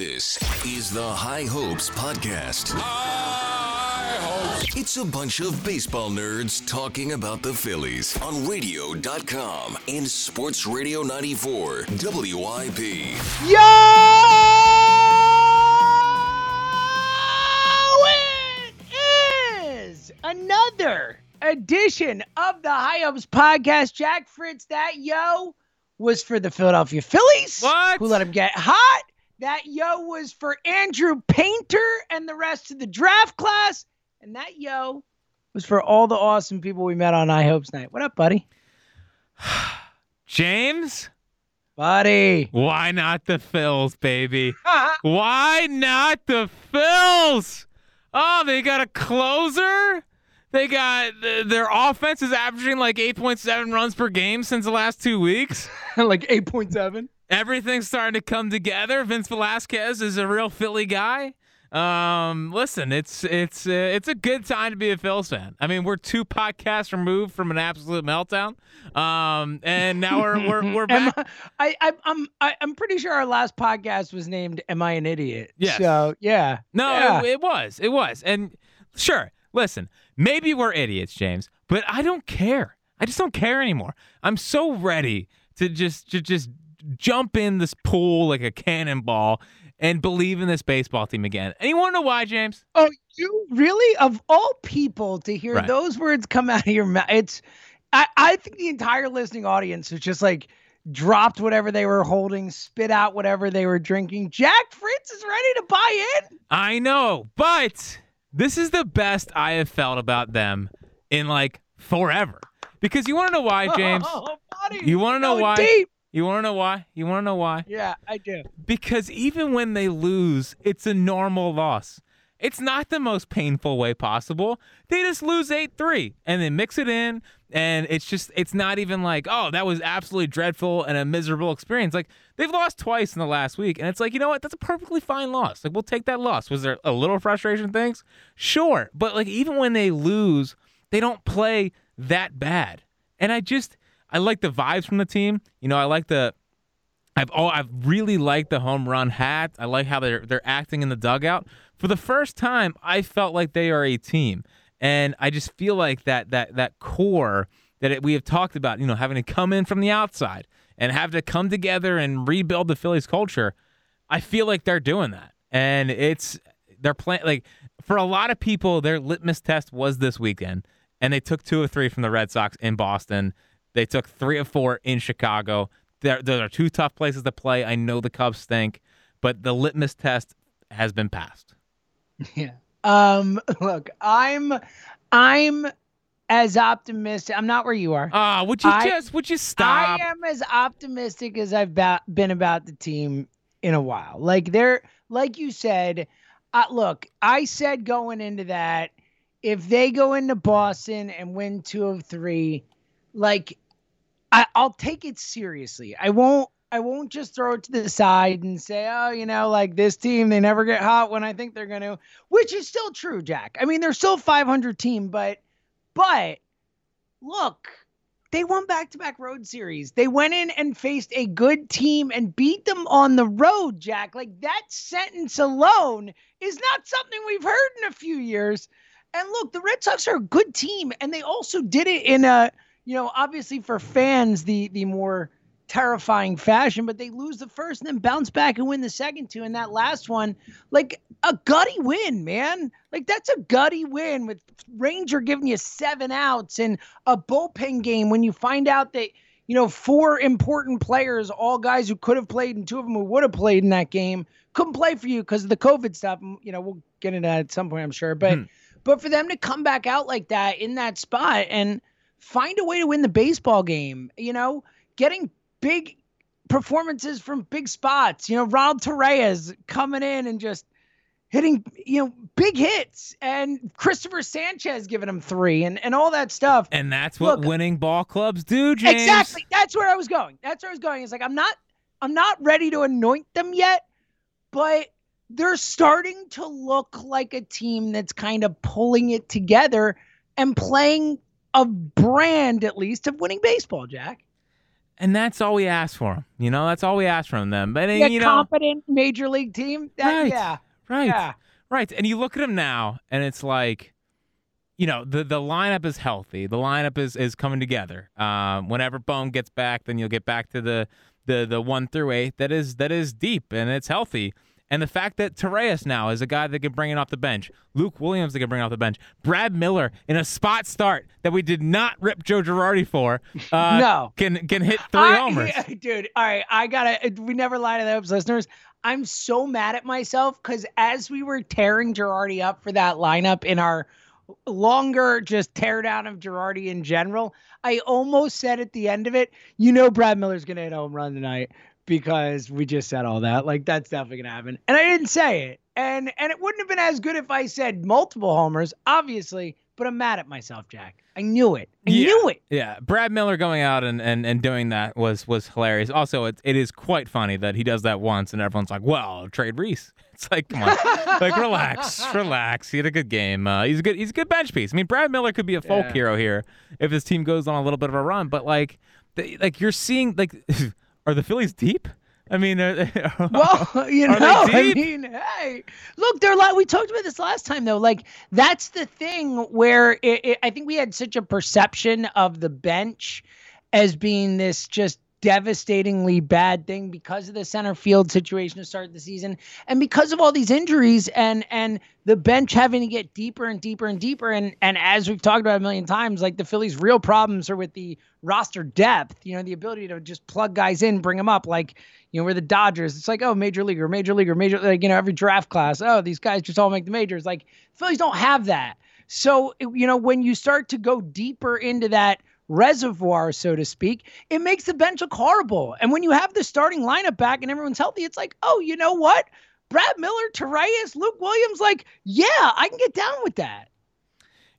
This is the High Hopes Podcast. High hopes. It's a bunch of baseball nerds talking about the Phillies on radio.com and Sports Radio 94 WIP. Yo! It is another edition of the High Hopes podcast. Jack Fritz, that yo was for the Philadelphia Phillies. What? Who let him get hot? That yo was for Andrew Painter and the rest of the draft class. And that yo was for all the awesome people we met on High Hopes Night. What up, buddy? James, Buddy. why not the Phils, baby? Why not the Phils? Oh, they got a closer. They got their offense is averaging like 8.7 runs per game since the last two weeks. like 8.7. Everything's starting to come together. Vince Velasquez is a real Philly guy. Um, listen, it's it's uh, it's a good time to be a Phils fan. I mean, we're two podcasts removed from an absolute meltdown. Um, and now we're we're we're back. I, I, I'm I, I'm pretty sure our last podcast was named "Am I an Idiot?" Yes. So yeah. No, Yeah. it, it was. It was. And sure, listen, maybe we're idiots, James, but I don't care. I just don't care anymore. I'm so ready to just to just jump in this pool like a cannonball and believe in this baseball team again. And you want to know why, James? Oh, you really? Of all people to hear Right. those words come out of your mouth, it's. I, I think the entire listening audience was just like dropped whatever they were holding, spit out whatever they were drinking. Jack Fritz is ready to buy in. I know, but this is the best I have felt about them in like forever. Because you want to know why, James? Oh, buddy, You wanna know going why? Deep. You want to know why? You want to know why? Yeah, I do. because even when they lose, it's a normal loss. It's not the most painful way possible. They just lose 8 3 and then mix it in. And it's just, it's not even like, oh, that was absolutely dreadful and a miserable experience. Like, they've lost twice in the last week. And it's like, you know what? That's a perfectly fine loss. Like, we'll take that loss. Was there a little frustration things? Sure. But, like, even when they lose, they don't play that bad. And I just, I like the vibes from the team. You know, I like the, I've oh, I've really liked the home run hat. I like how they're they're acting in the dugout. For the first time, I felt like they are a team, and I just feel like that that that core that it, we have talked about, you know, having to come in from the outside and have to come together and rebuild the Phillies culture. I feel like they're doing that, and it's they're playing like for a lot of people, their litmus test was this weekend, and they took two of three from the Red Sox in Boston. They took three of four in Chicago. There, there are two tough places to play. I know the Cubs stink, but the litmus test has been passed. Yeah. Um. Look, I'm, I'm as optimistic. I'm not where you are. Ah, would you I- just would you stop? I am as optimistic as I've ba- been about the team in a while. Like they're, like you said. Uh, look, I said going into that, if they go into Boston and win two of three, like I, I'll take it seriously. I won't. I won't just throw it to the side and say, oh, you know, like this team, they never get hot when I think they're going to, which is still true, Jack. I mean, they're still a 500 team, but, but look, they won back to back road series. They went in and faced a good team and beat them on the road, Jack. Like that sentence alone is not something we've heard in a few years. And look, the Red Sox are a good team, and they also did it in a, you know, obviously for fans, the the more terrifying fashion, but they lose the first and then bounce back and win the second two. And that last one, like a gutty win, man. Like that's a gutty win with Ranger giving you seven outs and a bullpen game when you find out that, you know, four important players, all guys who could have played and two of them who would have played in that game, couldn't play for you because of the COVID stuff. You know, we'll get into that at some point, I'm sure. But Hmm. but for them to come back out like that in that spot and find a way to win the baseball game, you know, getting big performances from big spots. You know, Ronald Torreyes coming in and just hitting, you know, big hits, and Christopher Sanchez giving him three, and and all that stuff. And that's what Look- winning ball clubs do, James. Exactly. That's where I was going. That's where I was going. It's like I'm not I'm not ready to anoint them yet, but they're starting to look like a team that's kind of pulling it together and playing a brand at least of winning baseball, Jack. and that's all we ask for them. You know, that's all we ask from them. But Yeah, you know, competent major league team. That, Right. Yeah. right, Yeah. right. And you look at them now, and it's like, you know, the the lineup is healthy. The lineup is is coming together. Um, whenever Bohm gets back, then you'll get back to the the the one through eight that is that is deep and it's healthy. And the fact that Torreyes now is a guy that can bring it off the bench, Luke Williams that can bring it off the bench, Brad Miller in a spot start that we did not rip Joe Girardi for, uh, No. can can hit three I- homers. yeah, dude. All right, I gotta. We never lie to those listeners. I'm so mad at myself because as we were tearing Girardi up for that lineup in our longer just tear down of Girardi in general, I almost said at the end of it, you know, Brad Miller's gonna hit a home run tonight because we just said all that. Like that's definitely gonna happen, and I didn't say it, and and it wouldn't have been as good if I said multiple homers, obviously. But I'm mad at myself, Jack. I knew it. I Yeah. knew it. Yeah, Brad Miller going out and, and, and doing that was was hilarious. Also, it, it is quite funny that he does that once and everyone's like, "Well, trade Reese." It's like, come on, like relax, relax. He had a good game. Uh, he's a good he's a good bench piece. I mean, Brad Miller could be a folk Yeah. hero here if his team goes on a little bit of a run. But like, the, like you're seeing like, are the Phillies deep? I mean, are they, Well, you Are they know, I mean, hey, look, they're like we talked about this last time though. Like that's the thing where it, it, I think we had such a perception of the bench as being this just devastatingly bad thing because of the center field situation to start the season and because of all these injuries and and the bench having to get deeper and deeper and deeper and and as we've talked about a million times like the Phillies real problems are with the roster depth you know the ability to just plug guys in bring them up like you know, we're the Dodgers. It's like, oh, major leaguer, major leaguer, major, like, you know, every draft class. Oh, these guys just all make the majors. Like, Phillies don't have that. So, you know, when you start to go deeper into that reservoir, so to speak, it makes the bench look horrible. And when you have the starting lineup back and everyone's healthy, it's like, oh, you know what? Brad Miller, Torreyes, Luke Williams, like, yeah, I can get down with that.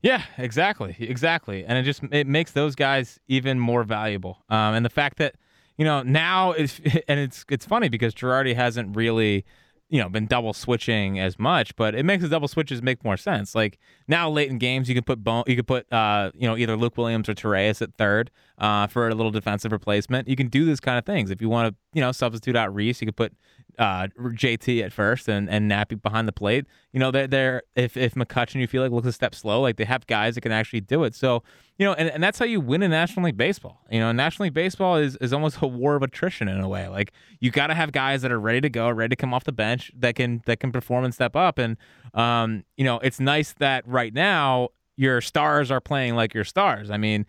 Yeah, exactly, exactly, and it just it makes those guys even more valuable. Um, and the fact that you know now is and it's it's funny because Girardi hasn't really you know been double switching as much, but it makes the double switches make more sense. Like now, late in games, you can put Bohm, you could put uh, you know either Luke Williams or Torreyes at third uh, for a little defensive replacement. You can do this kind of things if you want to you know substitute out Reese. You could put uh, JT at first and and Nappy behind the plate. You know they're, they're if if McCutcheon you feel like looks a step slow, like they have guys that can actually do it. So you know, and, and that's how you win in National League Baseball. You know, National League Baseball is, is almost a war of attrition in a way. Like you got to have guys that are ready to go, ready to come off the bench that can that can perform and step up. And um, you know, it's nice that right now your stars are playing like your stars. I mean,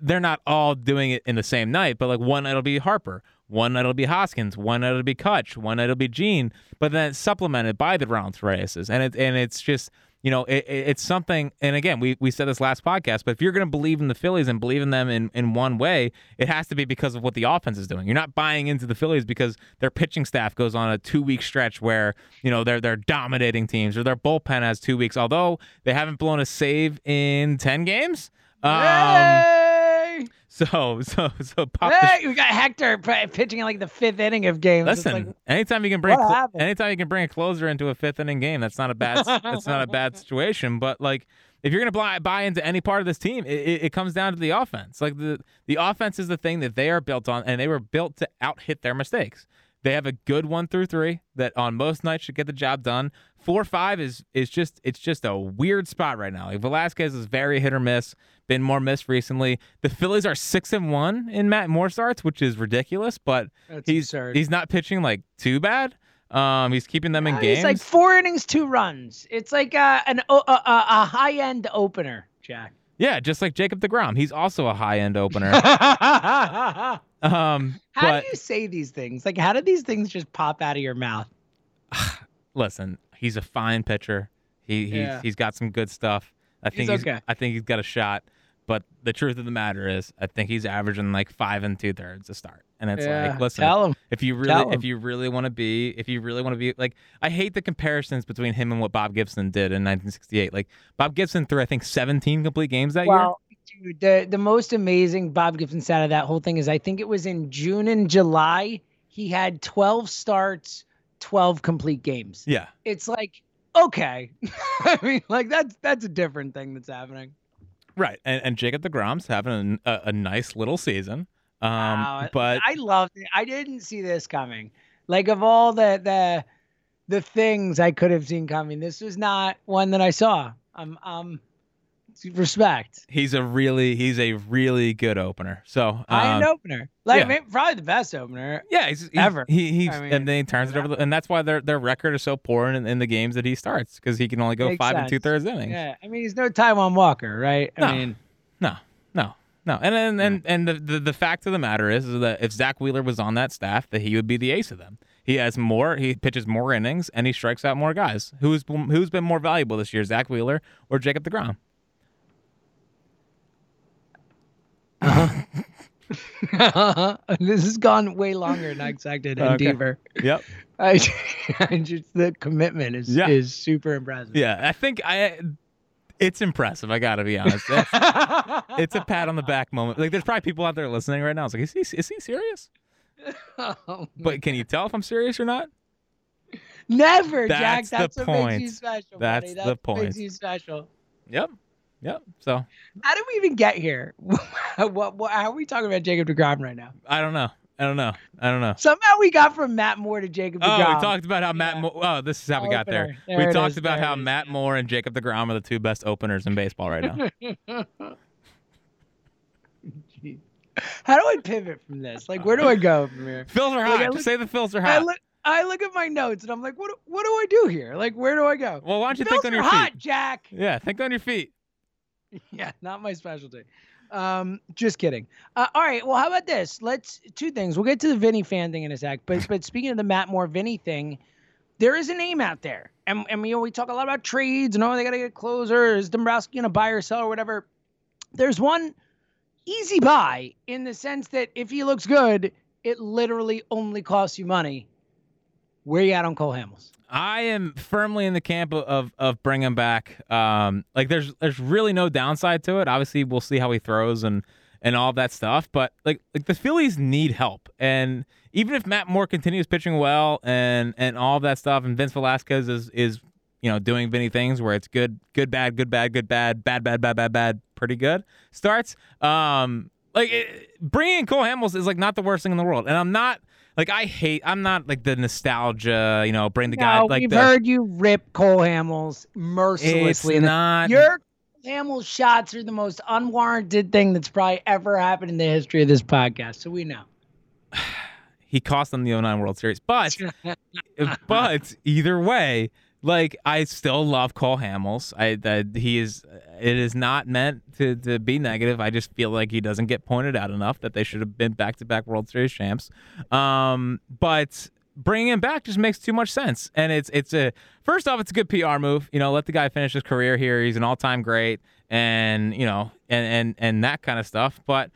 they're not all doing it in the same night, but like one it'll be Harper, one night it'll be Hoskins, one night it'll be Kutch, one night it'll be Jean, but then it's supplemented by the round races, and it and it's just you know it, it- it's something. And again, we we said this last podcast, but if you're going to believe in the Phillies and believe in them in in one way, it has to be because of what the offense is doing. You're not buying into the Phillies because their pitching staff goes on a two week stretch where you know they're they're dominating teams or their bullpen has two weeks, although they haven't blown a save in ten games. Um, hey, so so so pop the we got Hector pitching in like the fifth inning of games. Listen, like, anytime you can bring cl- anytime you can bring a closer into a fifth inning game, that's not a bad that's not a bad situation. But like, if you're gonna buy, buy into any part of this team, it, it, it comes down to the offense. Like the the offense is the thing that they are built on, and they were built to out hit their mistakes. They have a good one through three that on most nights should get the job done. Four five is is just it's just a weird spot right now. Like Velasquez is very hit or miss. Been more missed recently. The Phillies are six and one in Matt Moore starts, which is ridiculous. But That's he's absurd. he's not pitching like too bad. Um, he's keeping them in Uh, games. It's like four innings, two runs. It's like a, an o- a, a, a high end opener, Jack. yeah, just like Jacob Degrom. He's also a high end opener. how um, but do you say these things? Like, how do these things just pop out of your mouth? listen, he's a fine pitcher. He he's, Yeah. he's got some good stuff. I think He's he's, okay. I think he's got a shot. But the truth of the matter is, I think he's averaging like five and two thirds to start. And it's Yeah, like, listen, tell him. if you Tell really, if you really want to be, if you really want to be, like, I hate the comparisons between him and what Bob Gibson did in 1968. Like, Bob Gibson threw, I think, 17 complete games that year. Well, dude, the the most amazing Bob Gibson side of that whole thing is I think it was in June and July he had 12 starts, 12 complete games. Yeah. It's like okay, I mean like that's that's a different thing that's happening. Right, and, and Jacob Degrom's having a, a, a nice little season. Um, Wow, but I loved it. I didn't see this coming. Like of all the the the things I could have seen coming, this was not one that I saw. Um um respect. he's a really he's a really good opener. So um, end opener. Like yeah. maybe, probably the best opener. Yeah, he's, he's Ever. He he's I mean, and then he turns it over, the, and that's why their their record is so poor in, in the games that he starts because he can only go five and two thirds innings. Yeah. I mean he's no Taijuan Walker, right? No. I mean No, no, no. And and and, and the, the the fact of the matter is, is that if Zack Wheeler was on that staff, that he would be the ace of them. He has more. He pitches more innings and he strikes out more guys. Who's who's been more valuable this year, Zack Wheeler or Jacob Degrom? Uh-huh. this has gone way longer than I expected and Okay. deeper. Yep. I, I just the commitment is Yeah. is super impressive. Yeah, I think I. It's impressive. I gotta be honest. It's, a pat on the back moment. Like, there's probably people out there listening right now. It's like, is he is he serious? Oh, But can you tell if I'm serious or not? Never, That's Jack. the That's what makes you point. special. That's buddy. the point. makes you special. Yep. Yep. So How did we even get here? what, what, how are we talking about Jacob Degrom right now? I don't know. I don't know. I don't know. Somehow we got from Matt Moore to Jacob DeGrom. Oh, we talked about how Matt. Yeah. Mo- oh, this is how we got there. There we talked is. about how. Matt Moore and Jacob Degrom are the two best openers in baseball right now. How do I pivot from this? Like, where do I go from here? Phils are hot. I Just look- say the Phils are I hot. look, I look at my notes and I'm like, what, what do I do here? Like, where do I go? well, why don't you Bills think on your feet? hot. Jack. Yeah, think on your feet. Yeah, not my specialty. Um, just kidding. Uh, all right. Well, how about this? Let's two things. We'll get to the Vinny fan thing in a sec. But but speaking of the Matt Moore Vinny thing, there is a name out there, and and we we talk a lot about trades and oh they got to get closer. Is Dombrowski gonna buy or sell or whatever? There's one easy buy in the sense that if he looks good, it literally only costs you money. Where you at on Cole Hamels? I am firmly in the camp of of, of bring him back. Um, like there's there's really no downside to it. Obviously, we'll see how he throws and and all that stuff. But like like the Phillies need help, and even if Matt Moore continues pitching well and and all that stuff, and Vince Velasquez is is you know doing Vinny things where it's good good bad good bad good bad bad bad bad bad bad pretty good starts. Um, like it, bringing in Cole Hamels is like not the worst thing in the world, and I'm not. Like I hate, I'm not like the nostalgia, you know, bring the guy no, like we've the, heard you rip Cole Hamels mercilessly. it's not. Your Hamels shots are the most unwarranted thing that's probably ever happened in the history of this podcast. So we know. he cost them the 09 World Series. But but either way, like I still love Cole Hamels. I that he is it is not meant to, to be negative. I just feel like he doesn't get pointed out enough that they should have been back to back World Series champs. Um, but bringing him back just makes too much sense. And it's it's a first off, it's a good PR move. You know, let the guy finish his career here. He's an all time great, and you know, and and and that kind of stuff. But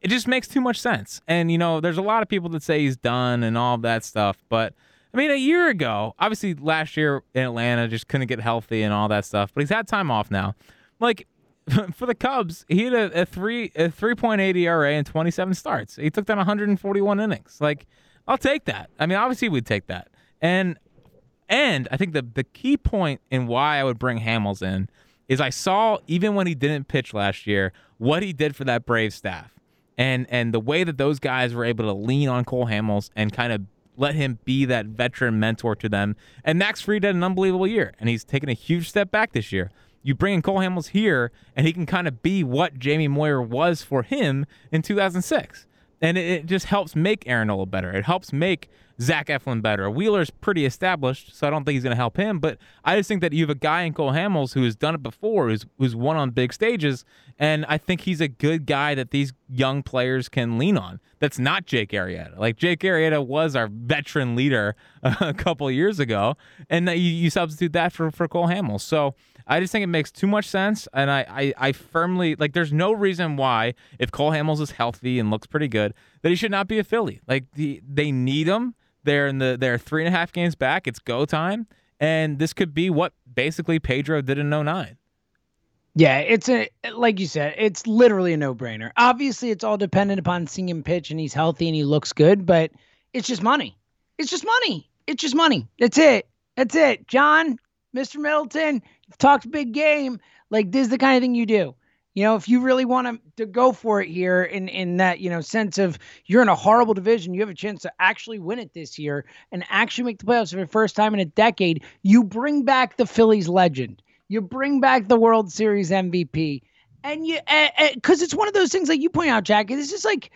it just makes too much sense. And you know, there's a lot of people that say he's done and all that stuff, but I mean, a year ago, obviously last year in Atlanta just couldn't get healthy and all that stuff, but he's had time off now. Like for the Cubs, he had a, a three a 3.8 ERA and 27 starts. He took down 141 innings. Like I'll take that. I mean, obviously we'd take that. And and I think the the key point in why I would bring Hamels in is I saw even when he didn't pitch last year what he did for that Brave staff, and and the way that those guys were able to lean on Cole Hamels and kind of let him be that veteran mentor to them. And Max Fried had an unbelievable year, and he's taken a huge step back this year. You bring in Cole Hamels here, and he can kind of be what Jamie Moyer was for him in 2006 and it, it just helps make Aaron Nola better. It helps make Zach Eflin better. Wheeler's pretty established, so I don't think he's going to help him. But I just think that you have a guy in Cole Hamels who has done it before, who's who's won on big stages, and I think he's a good guy that these young players can lean on. That's not Jake Arrieta. Like Jake Arrieta was our veteran leader a couple years ago, and you, you substitute that for for Cole Hamels. So. I just think it makes too much sense, and I, I, I firmly like. There's no reason why, if Cole Hamels is healthy and looks pretty good, that he should not be a Philly. Like the, they need him. They're in the they're three and a half games back. It's go time, and this could be what basically Pedro did in 09. Yeah, it's a like you said, it's literally a no-brainer. Obviously, it's all dependent upon seeing him pitch and he's healthy and he looks good, but it's just money. It's just money. It's just money. That's it. That's it. John, Mr. Middleton, you've talked big game. Like this is the kind of thing you do. You know, if you really want to, to go for it here in, in that, you know, sense of you're in a horrible division, you have a chance to actually win it this year and actually make the playoffs for the first time in a decade, you bring back the Phillies legend. You bring back the World Series MVP. And you, eh, eh, because it's one of those things like you point out, Jack, it's just like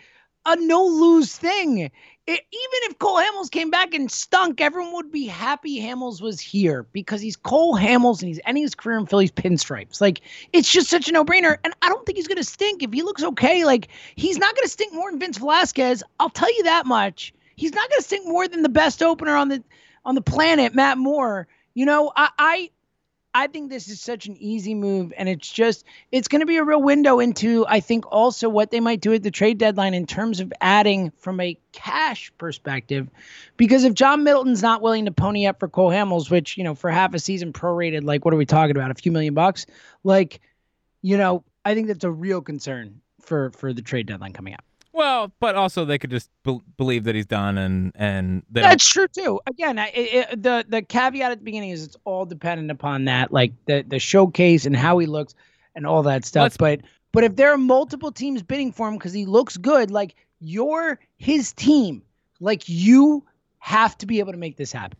a no lose thing it, even if Cole Hamels came back and stunk, everyone would be happy Hamels was here because he's Cole Hamels and he's ending his career in Phillies pinstripes. Like it's just such a no brainer. And I don't think he's gonna stink if he looks okay. Like he's not gonna stink more than Vince Velasquez. I'll tell you that much. He's not gonna stink more than the best opener on the on the planet, Matt Moore. You know, I, I I think this is such an easy move, and it's just it's going to be a real window into I think also what they might do at the trade deadline in terms of adding from a cash perspective, because if John Middleton's not willing to pony up for Cole Hamels, which you know for half a season prorated, like what are we talking about, a few million bucks, like you know I think that's a real concern for for the trade deadline coming up. Well, but also they could just be- believe that he's done, and and that's true too. Again, it, it, the the caveat at the beginning is it's all dependent upon that, like the the showcase and how he looks and all that stuff. Let's, but but if there are multiple teams bidding for him because he looks good, like you're his team, like you have to be able to make this happen.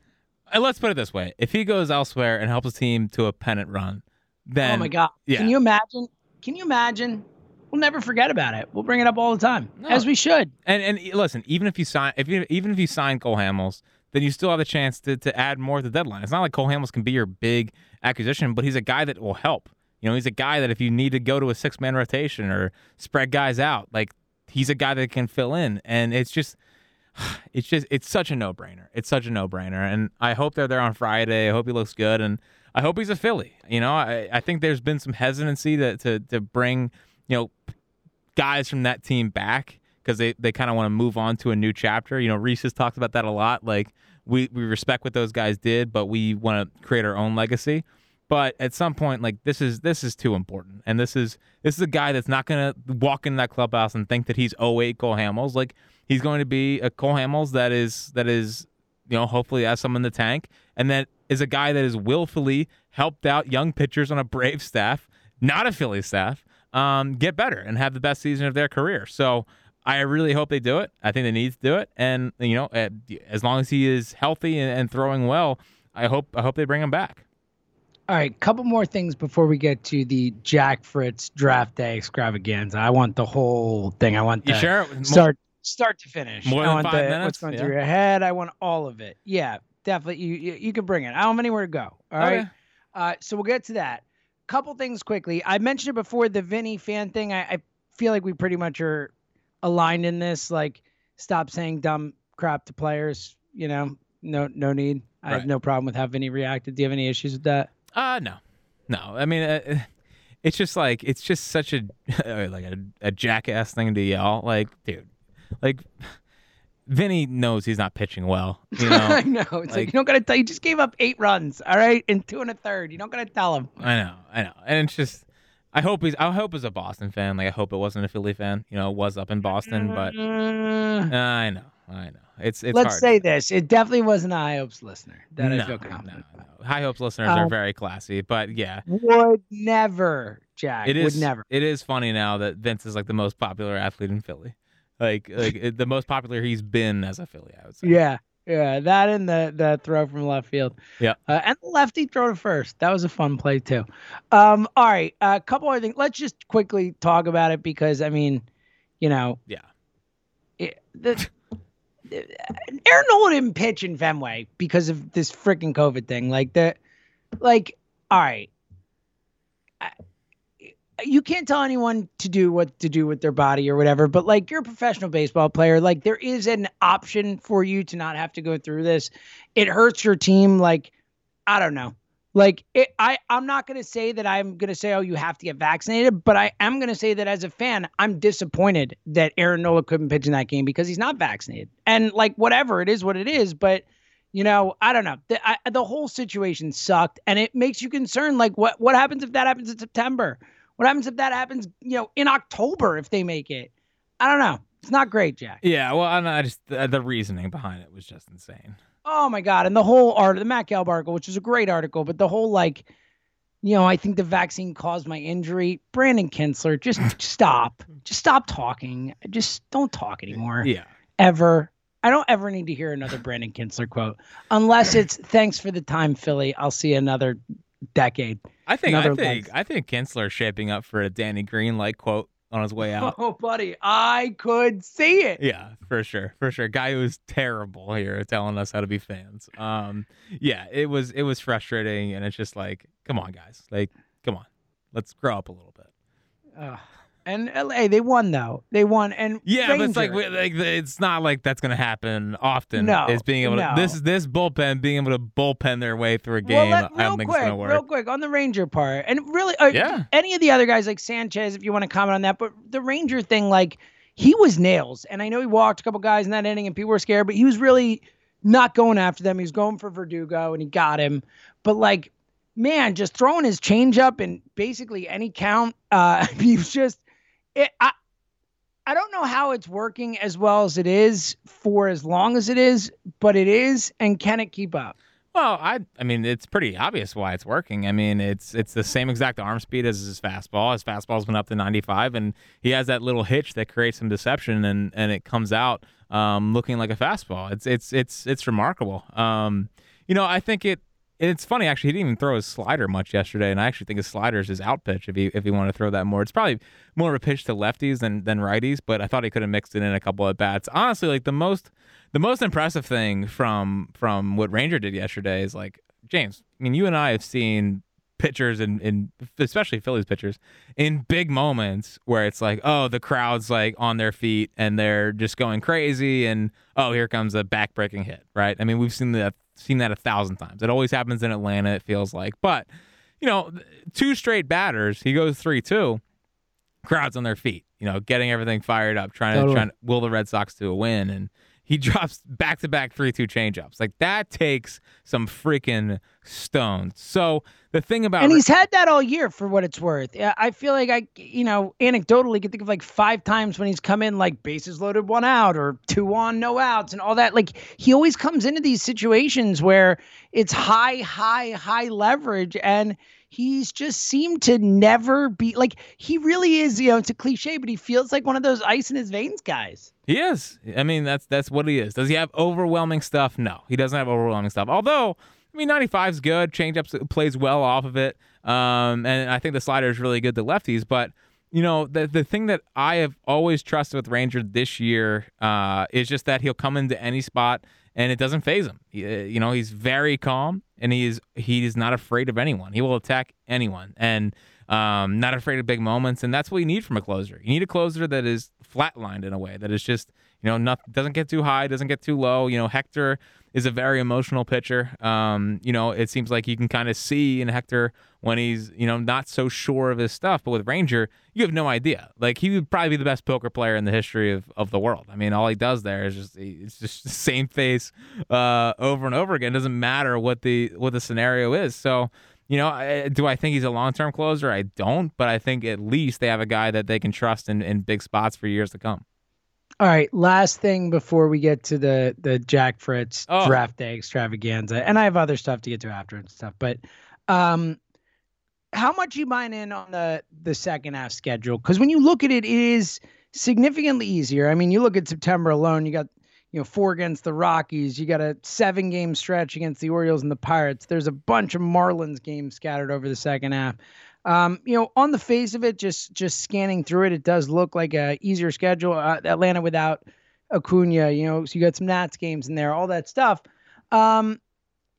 And let's put it this way: if he goes elsewhere and helps his team to a pennant run, then oh my god, yeah. can you imagine? Can you imagine? We'll never forget about it. We'll bring it up all the time, no. as we should. And and listen, even if you sign, if you, even if you sign Cole Hamels, then you still have the chance to to add more at the deadline. It's not like Cole Hamels can be your big acquisition, but he's a guy that will help. You know, he's a guy that if you need to go to a six man rotation or spread guys out, like he's a guy that can fill in. And it's just, it's just, it's such a no brainer. It's such a no brainer. And I hope they're there on Friday. I hope he looks good. And I hope he's a Philly. You know, I, I think there's been some hesitancy to, to, to bring you know, guys from that team back because they, they kind of want to move on to a new chapter. You know, Reese has talked about that a lot. Like we, we respect what those guys did, but we want to create our own legacy. But at some point, like this is this is too important, and this is this is a guy that's not gonna walk in that clubhouse and think that he's 08 Cole Hamels. Like he's going to be a Cole Hamels that is that is you know hopefully has some in the tank, and that is a guy that has willfully helped out young pitchers on a Brave staff, not a Philly staff, um, get better and have the best season of their career. So I really hope they do it. I think they need to do it, and you know, as long as he is healthy and, and throwing well, I hope I hope they bring him back. All right, couple more things before we get to the Jack Fritz draft day extravaganza. I want the whole thing. I want the you sure? start start to finish. More I than five the, minutes. What's going yeah. through your head? I want all of it. Yeah, definitely. You you, you can bring it. I don't have anywhere to go. All okay. right. Uh, so we'll get to that couple things quickly. I mentioned it before the Vinny fan thing. I, I feel like we pretty much are aligned in this. Like, stop saying dumb crap to players. You know, no no need. I right. have no problem with how Vinny reacted. Do you have any issues with that? Uh no, no. I mean, uh, it's just like it's just such a like a, a jackass thing to yell. Like, dude, like Vinny knows he's not pitching well. You know, I know. It's like, like, you don't gotta tell. He just gave up eight runs. All right, in two and a third. You don't gotta tell him. I know, I know, and it's just. I hope he's. I hope he's a Boston fan. Like I hope it wasn't a Philly fan. You know, it was up in Boston, but uh, I know, I know. It's it's. Let's hard. say this: it definitely wasn't a High Hopes listener. That no, I feel confident. No, no. High Hopes listeners um, are very classy, but yeah, would never, Jack. It is. Would never. It is funny now that Vince is like the most popular athlete in Philly like like the most popular he's been as a Philly, I would say. Yeah, yeah, that and the the throw from left field. Yeah, uh, and the lefty throw to first. That was a fun play too. Um, all right, a uh, couple other things. Let's just quickly talk about it because I mean, you know, yeah, it, the. Aaron Nola didn't pitch in Fenway because of this freaking COVID thing. Like the, like, all right, you can't tell anyone to do what to do with their body or whatever, but like you're a professional baseball player, like there is an option for you to not have to go through this. It hurts your team. Like, I don't know. Like it, I, I'm not gonna say that I'm gonna say, oh, you have to get vaccinated, but I am gonna say that as a fan, I'm disappointed that Aaron Nola couldn't pitch in that game because he's not vaccinated. And like whatever, it is what it is. But you know, I don't know. The, I, the whole situation sucked, and it makes you concerned. Like, what what happens if that happens in September? What happens if that happens, you know, in October if they make it? I don't know. It's not great, Jack. Yeah, well, I, I just the, the, reasoning behind it was just insane. Oh my god! And the whole art, the Matt Gelb article, which is a great article, but the whole like, you know, I think the vaccine caused my injury. Brandon Kintzler, just stop. Just stop talking. Just don't talk anymore. Yeah. Ever. I don't ever need to hear another Brandon Kintzler quote unless it's thanks for the time, Philly. I'll see you another decade. I think I think life. I think Kintzler's shaping up for a Danny Green like quote on his way out. Oh, buddy, I could see it. Yeah, for sure, for sure. Guy who was terrible here, telling us how to be fans. Um, yeah, it was it was frustrating, and it's just like, come on, guys, like, come on, let's grow up a little bit. Ugh. And LA, they won though. They won. And Yeah, but it's like, we- like it's not like that's gonna happen often. No, is being able to no. this this bullpen being able to bullpen their way through a Well, game. let- I real quick, it's gonna work. real quick on the Ranger part, and really, uh, Yeah. any of the other guys like Sanchez, if you want to comment on that, but the Ranger thing, like he was nails, and I know he walked a couple guys in that inning, and people were scared, but he was really not going after them. He was going for Verdugo, and he got him. But like, man, just throwing his changeup in basically any count, uh, he was just it. I, I don't know how it's working as well as it is for as long as it is, but it is, and can it keep up? Well, I I mean it's pretty obvious why it's working. I mean it's it's the same exact arm speed as his fastball. His fastball's been up to 95, and he has that little hitch that creates some deception, and and it comes out um, looking like a fastball. It's it's it's it's remarkable. Um, you know, I think it. It's funny actually. He didn't even throw his slider much yesterday, and I actually think his slider is his out pitch if you if he wanted to throw that more. It's probably more of a pitch to lefties than than righties, but I thought he could have mixed it in a couple of bats. Honestly, like the most the most impressive thing from from what Ranger did yesterday is like James. I mean, you and I have seen pitchers and in, especially Phillies pitchers in big moments where it's like, oh, the crowd's like on their feet and they're just going crazy, and oh, here comes a backbreaking hit, right? I mean, we've seen that seen that a thousand times. It always happens in Atlanta. It feels like, but you know, two straight batters, he goes three two crowds on their feet, you know, getting everything fired up, trying Totally. to trying to will the Red Sox to a win, and he drops back to back three two changeups. Like that takes some freaking stones. So the thing about and he's had that all year for what it's worth. Yeah, I feel like I, you know, anecdotally could think of like five times when he's come in like bases loaded, one out, or two on, no outs, and all that. Like he always comes into these situations where it's high, high, high leverage, and he's just seemed to never be like he really is. You know, it's a cliche, but he feels like one of those ice in his veins guys. He is. I mean, that's that's what he is. Does he have overwhelming stuff? No, he doesn't have overwhelming stuff. Although, I mean, 95 is good. Changeups plays well off of it, um, and I think the slider is really good to lefties. But you know, the the thing that I have always trusted with Ranger this year uh, is just that he'll come into any spot and it doesn't phase him. Uh, you know, he's very calm and he is he is not afraid of anyone. He will attack anyone and um, not afraid of big moments. And that's what you need from a closer. You need a closer that is flatlined in a way that is just you know not doesn't get too high, doesn't get too low. You know, Hector is a very emotional pitcher. Um, you know, it seems like you can kind of see in Hector when he's you know not so sure of his stuff. But with Ranger, you have no idea. Like he would probably be the best poker player in the history of, of the world. I mean, all he does there is just it's just the same face uh, over and over again. It doesn't matter what the what the scenario is. So. You know, I, do I think he's a long term closer? I don't, but I think at least they have a guy that they can trust in, in big spots for years to come. All right, last thing before we get to the the Jack Fritz Oh. draft day extravaganza, and I have other stuff to get to after and stuff. But um, how much you buying in on the the second half schedule? Because when you look at it, it is significantly easier. I mean, you look at September alone, you got you know four against the Rockies, you got a seven game stretch against the Orioles and the Pirates. There's a bunch of Marlins games scattered over the second half. Um, you know, on the face of it, just just scanning through it, it does look like a easier schedule. Uh, Atlanta without Acuna, you know, so you got some Nats games in there, all that stuff. Um,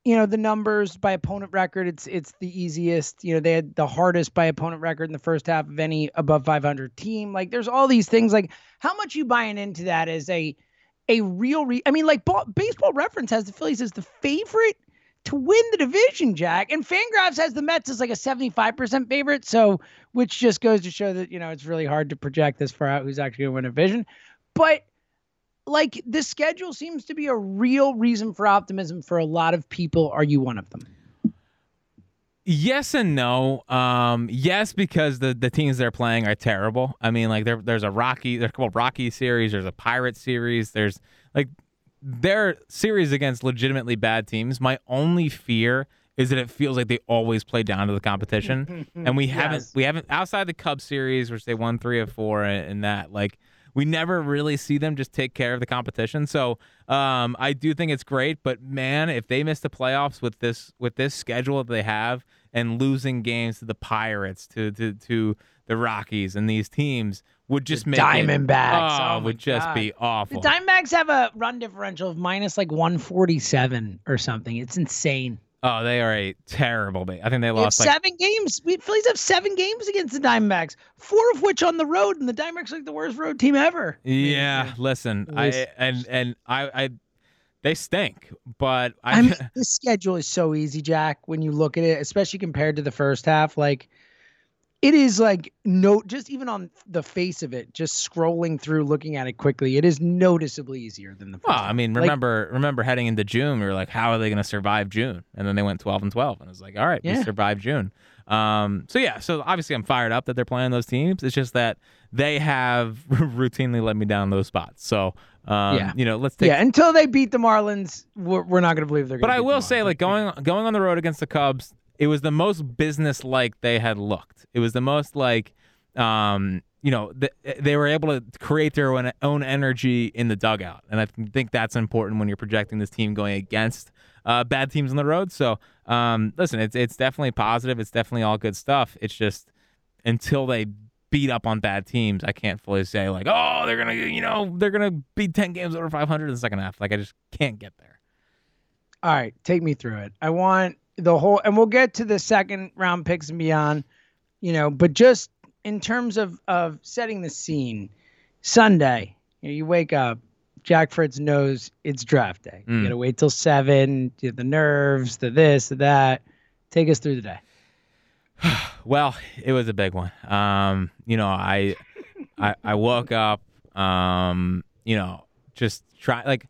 you know, the numbers by opponent record, it's it's the easiest. You know, they had the hardest by opponent record in the first half of any above 500 team. Like, there's all these things. Like, how much you buying into that as a a real? Re- I mean, like, ball, baseball reference has the Phillies as the favorite to win the division, Jack. And Fangraphs has the Mets as like a 75% favorite. So, which just goes to show that, you know, it's really hard to project this far out who's actually going to win a division. But like the schedule seems to be a real reason for optimism for a lot of people. Are you one of them? Yes and no. Um, yes, because the, the teams they're playing are terrible. I mean, like there there's a Rocky, there's a couple Rocky series, there's a Pirate series, there's like their series against legitimately bad teams. My only fear is that it feels like they always play down to the competition, and we haven't we haven't outside the Cubs series, which they won three of four, and, and that like we never really see them just take care of the competition. So um, I do think it's great, but man, if they miss the playoffs with this with this schedule that they have and losing games to the Pirates, to to to the Rockies, and these teams would just make Diamondbacks. It, oh, Oh, would just God. be The. Diamondbacks have a run differential of minus like 147 or something. It's insane. oh, they are a terrible. Ba- I think they They have lost like seven games. We Phillies have seven games against the Diamondbacks, four of which on the road, and the Diamondbacks are like the worst road team ever. Yeah, listen, Yes. I and and I, I they stink, but I, I mean, this schedule is so easy, Jack. When you look at it, especially compared to the first half, like it is like no, just even on the face of it, just scrolling through, looking at it quickly, it is noticeably easier than the. First well. I mean, Like, remember remember heading into June, we were like, how are they going to survive June? And then they went twelve and twelve, and I was like, all right, we survived June. Um, so yeah, so obviously I'm fired up that they're playing those teams. It's just that they have routinely let me down those spots. So um, Yeah. you know, let's take yeah, until they beat the Marlins, we're, we're not going to believe they're. But I will say, like going going on the road against the Cubs, it was the most business like they had looked. It was the most like, um, you know, th- they were able to create their own, own energy in the dugout, and I think that's important when you're projecting this team going against uh, bad teams on the road. So, um, listen, it's it's definitely positive. It's definitely all good stuff. It's just until they beat up on bad teams, I can't fully say like, oh, they're gonna, you know, they're gonna beat ten games over 500 in the second half. Like I just can't get there. All right, take me through it. I want the whole, and we'll get to the second round picks and beyond, you know, but just in terms of of setting the scene, Sunday, you, know, you wake up, Jack Fritz knows it's draft day. You Mm. got to wait till seven. You the nerves, the this, the that. Take us through the day. Well, it was a big one. Um, you know, I, I, I woke up, um, you know, just try like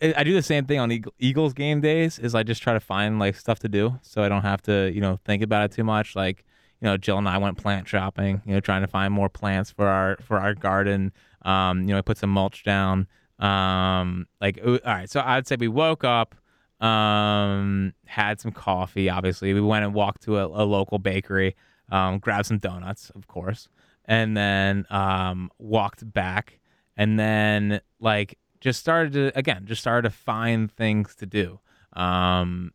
I do the same thing on Eagles game days. Is I just try to find like stuff to do, so I don't have to, you know, think about it too much. Like, you know, Jill and I went plant shopping. You know, trying to find more plants for our for our garden. Um, you know, I put some mulch down. Um, like, all right. So I'd say we woke up um had some coffee obviously we went and walked to a, a local bakery um grabbed some donuts of course and then um walked back and then like just started to again just started to find things to do um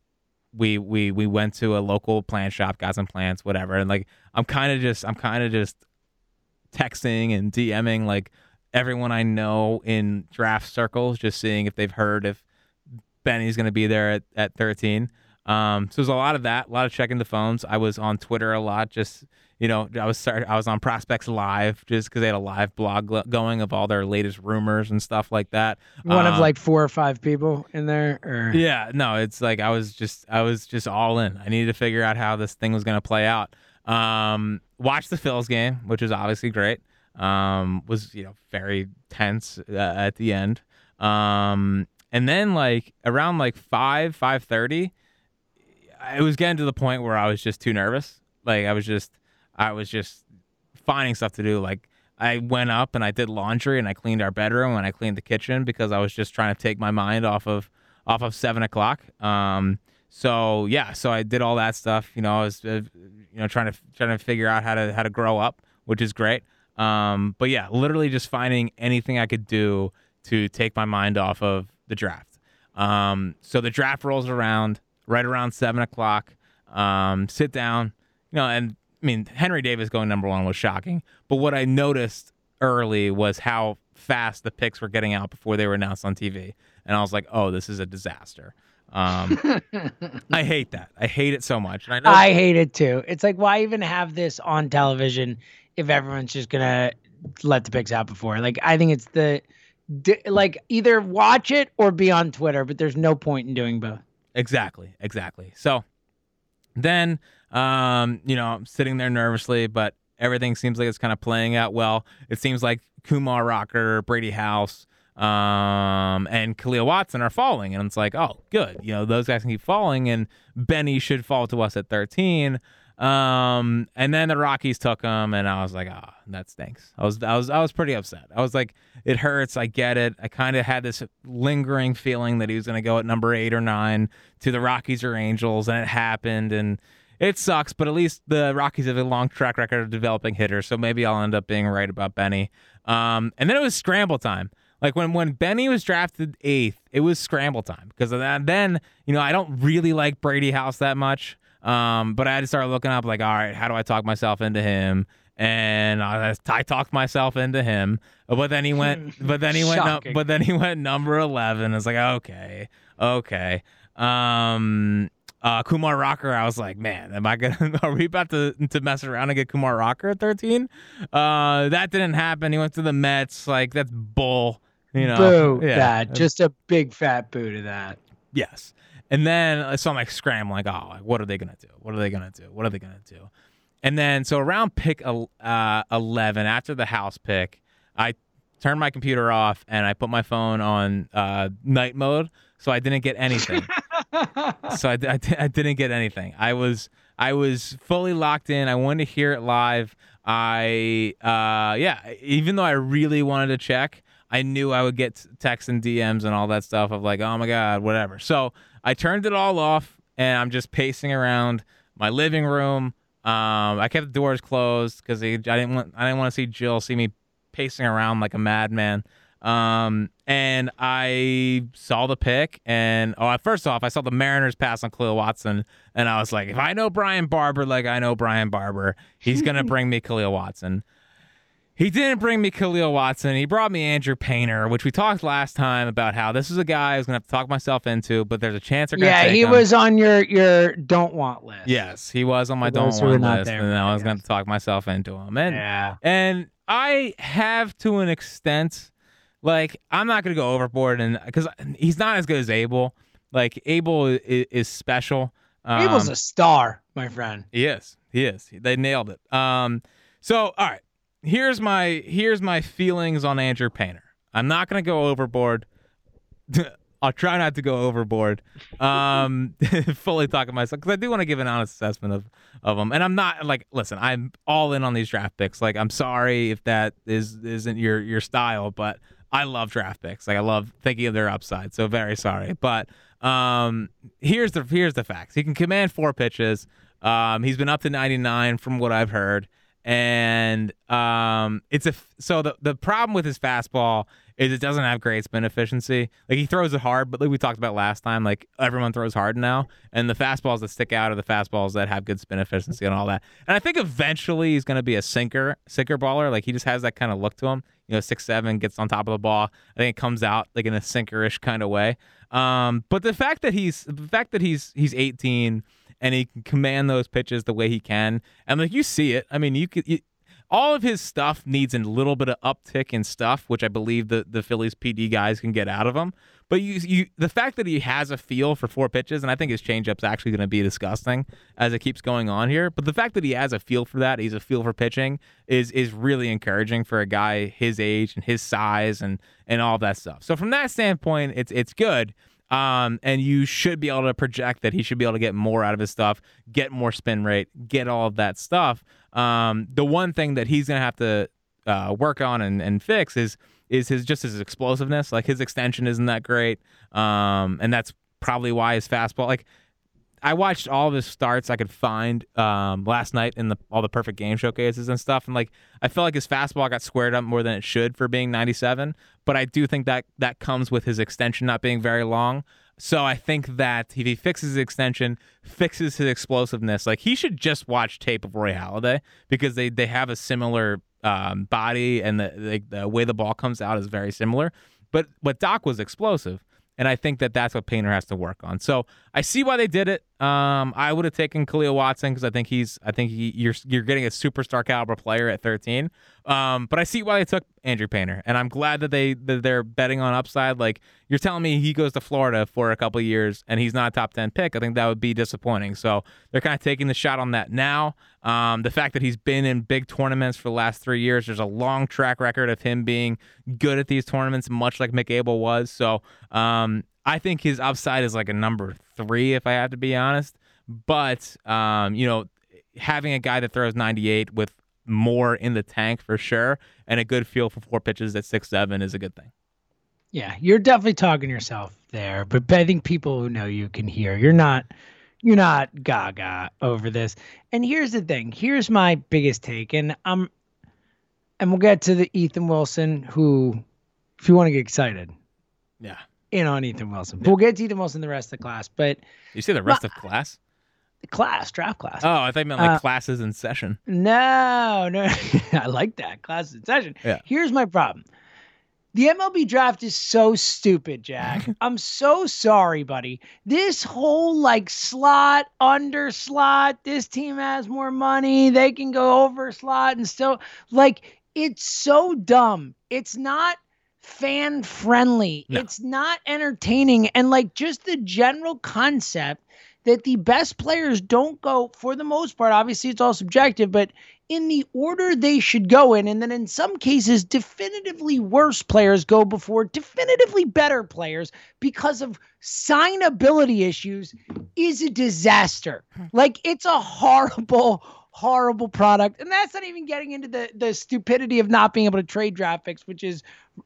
we we we went to a local plant shop got some plants whatever and like i'm kind of just i'm kind of just texting and dming like everyone i know in draft circles just seeing if they've heard if Benny's going to be there at, at 13. Um, so there's a lot of that, a lot of checking the phones. I was on Twitter a lot, just you know, I was start, I was on Prospects Live just because they had a live blog lo- going of all their latest rumors and stuff like that. One of Um, like four or five people in there, or yeah, no, it's like I was just I was just all in. I needed to figure out how this thing was going to play out. Um, watched the Phils game, which was obviously great. Um, was you know very tense uh, at the end. Um, and then like around like five five thirty, it was getting to the point where I was just too nervous. Like I was just I was just finding stuff to do. Like I went up and I did laundry and I cleaned our bedroom and I cleaned the kitchen because I was just trying to take my mind off of off of seven o'clock. Um, so yeah, so I did all that stuff. You know, I was uh, you know trying to trying to figure out how to how to grow up, which is great. Um, but yeah, literally just finding anything I could do to take my mind off of the draft. Um, so the draft rolls around right around seven o'clock. Um, sit down, you know, and I mean Henry Davis going number one was shocking. But what I noticed early was how fast the picks were getting out before they were announced on TV, and I was like, oh, this is a disaster. Um, I hate that. I hate it so much. And I know I hate it too. It's like why even have this on television if everyone's just gonna let the picks out before? Like I think it's the like either watch it or be on Twitter, but there's no point in doing both. Exactly, exactly. So then, um, you know, I'm sitting there nervously, but everything seems like it's kind of playing out well. It seems like Kumar Rocker, Brady House, um, and Khalil Watson are falling, and it's like, oh, good. You know, those guys can keep falling, and Benny should fall to us at 13. Um, and then the Rockies took him, and I was like, ah, oh, that stinks. I was, I was, I was pretty upset. I was like, it hurts. I get it. I kind of had this lingering feeling that he was going to go at number eight or nine to the Rockies or Angels, and it happened. And it sucks, but at least the Rockies have a long track record of developing hitters, so maybe I'll end up being right about Benny. Um, and then it was scramble time. Like when when Benny was drafted eighth, it was scramble time because then you know I don't really like Brady House that much. Um, but I had to start looking up like, all right, how do I talk myself into him? And I, I talked myself into him, but then he went, but then he went, no, but then he went number eleven. It's like, okay, okay. Um, uh, Kumar Rocker, I was like, man, am I gonna? Are we about to to mess around and get Kumar Rocker at thirteen? Uh, that didn't happen. He went to the Mets. Like that's bull. You know, boo yeah. that. Just a big fat boo to that. Yes. And then so I'm like scrambling, like, oh, what are they gonna do? What are they gonna do? What are they gonna do? And then so around pick uh, 11, after the house pick, I turned my computer off and I put my phone on uh, night mode, so I didn't get anything. so I, I, I didn't get anything. I was I was fully locked in. I wanted to hear it live. I uh, yeah, even though I really wanted to check, I knew I would get texts and DMs and all that stuff of like, oh my god, whatever. So I turned it all off and I'm just pacing around my living room. Um, I kept the doors closed because I didn't want I didn't want to see Jill see me pacing around like a madman. Um, and I saw the pick, and oh, first off, I saw the Mariners pass on Khalil Watson, and I was like, if I know Brian Barber like I know Brian Barber, he's gonna bring me Khalil Watson. He didn't bring me Khalil Watson. He brought me Andrew Painter, which we talked last time about how this is a guy I was gonna have to talk myself into, but there's a chance they're gonna. Yeah, he him. was on your your don't want list. Yes, he was on my don't want list, there, and I was gonna talk myself into him. And yeah. and I have to an extent, like I'm not gonna go overboard, and because he's not as good as Abel. Like Abel is, is special. Um, Abel's a star, my friend. He is. He is. They nailed it. Um. So all right here's my here's my feelings on Andrew Painter. I'm not gonna go overboard. I'll try not to go overboard. Um, fully talking myself because I do want to give an honest assessment of of them, and I'm not like, listen, I'm all in on these draft picks. Like, I'm sorry if that is isn't your your style, but I love draft picks. Like, I love thinking of their upside. So very sorry, but um, here's the here's the facts. He can command four pitches. Um, he's been up to 99 from what I've heard and um, it's a so the the problem with his fastball is it doesn't have great spin efficiency. Like he throws it hard, but like we talked about last time, like everyone throws hard now, and the fastballs that stick out are the fastballs that have good spin efficiency and all that. And I think eventually he's going to be a sinker sinker baller. Like he just has that kind of look to him. You know, six seven gets on top of the ball. I think it comes out like in a sinkerish kind of way. Um, but the fact that he's the fact that he's he's 18 and he can command those pitches the way he can. And like you see it, I mean, you could. You, all of his stuff needs a little bit of uptick in stuff, which I believe the, the Phillies PD guys can get out of him. But you, you, the fact that he has a feel for four pitches, and I think his changeup's actually going to be disgusting as it keeps going on here. But the fact that he has a feel for that, he's a feel for pitching, is is really encouraging for a guy his age and his size and and all that stuff. So from that standpoint, it's it's good. Um, and you should be able to project that he should be able to get more out of his stuff, get more spin rate, get all of that stuff. Um, the one thing that he's gonna have to uh, work on and, and fix is is his just his explosiveness. Like his extension isn't that great, um, and that's probably why his fastball. Like I watched all his starts I could find um, last night in the all the perfect game showcases and stuff, and like I felt like his fastball got squared up more than it should for being 97. But I do think that that comes with his extension not being very long. So I think that if he fixes his extension, fixes his explosiveness, like he should just watch tape of Roy Halladay because they they have a similar um, body and the, the the way the ball comes out is very similar. But but Doc was explosive. And I think that that's what Painter has to work on. So I see why they did it. Um, I would have taken Khalil Watson because I think he's, I think he, you're, you're getting a superstar caliber player at 13. Um, but I see why they took Andrew Painter, and I'm glad that they that they're betting on upside. Like you're telling me, he goes to Florida for a couple years and he's not a top 10 pick. I think that would be disappointing. So they're kind of taking the shot on that now. Um, the fact that he's been in big tournaments for the last three years, there's a long track record of him being good at these tournaments, much like Mick Abel was. So um, I think his upside is like a number three, if I have to be honest. But um, you know, having a guy that throws 98 with more in the tank for sure, and a good feel for four pitches at six seven is a good thing. Yeah, you're definitely talking yourself there, but I think people who know you can hear. You're not you're not gaga over this. And here's the thing. Here's my biggest take and I'm and we'll get to the Ethan Wilson who if you want to get excited. Yeah. In on Ethan Wilson. We'll get to Ethan Wilson the rest of the class, but You say the rest of class? class, draft class. Oh, I thought you meant like Uh, classes in session. No, no. I like that. classes in session. Yeah. Here's my problem. The MLB draft is so stupid, Jack. I'm so sorry, buddy. This whole like slot, under slot, this team has more money, they can go over slot and still like it's so dumb. It's not fan friendly. No. It's not entertaining and like just the general concept that the best players don't go for the most part obviously it's all subjective but in the order they should go in and then in some cases definitively worse players go before definitively better players because of signability issues is a disaster. Hmm. Like it's a horrible horrible product. And that's not even getting into the the stupidity of not being able to trade draft picks which is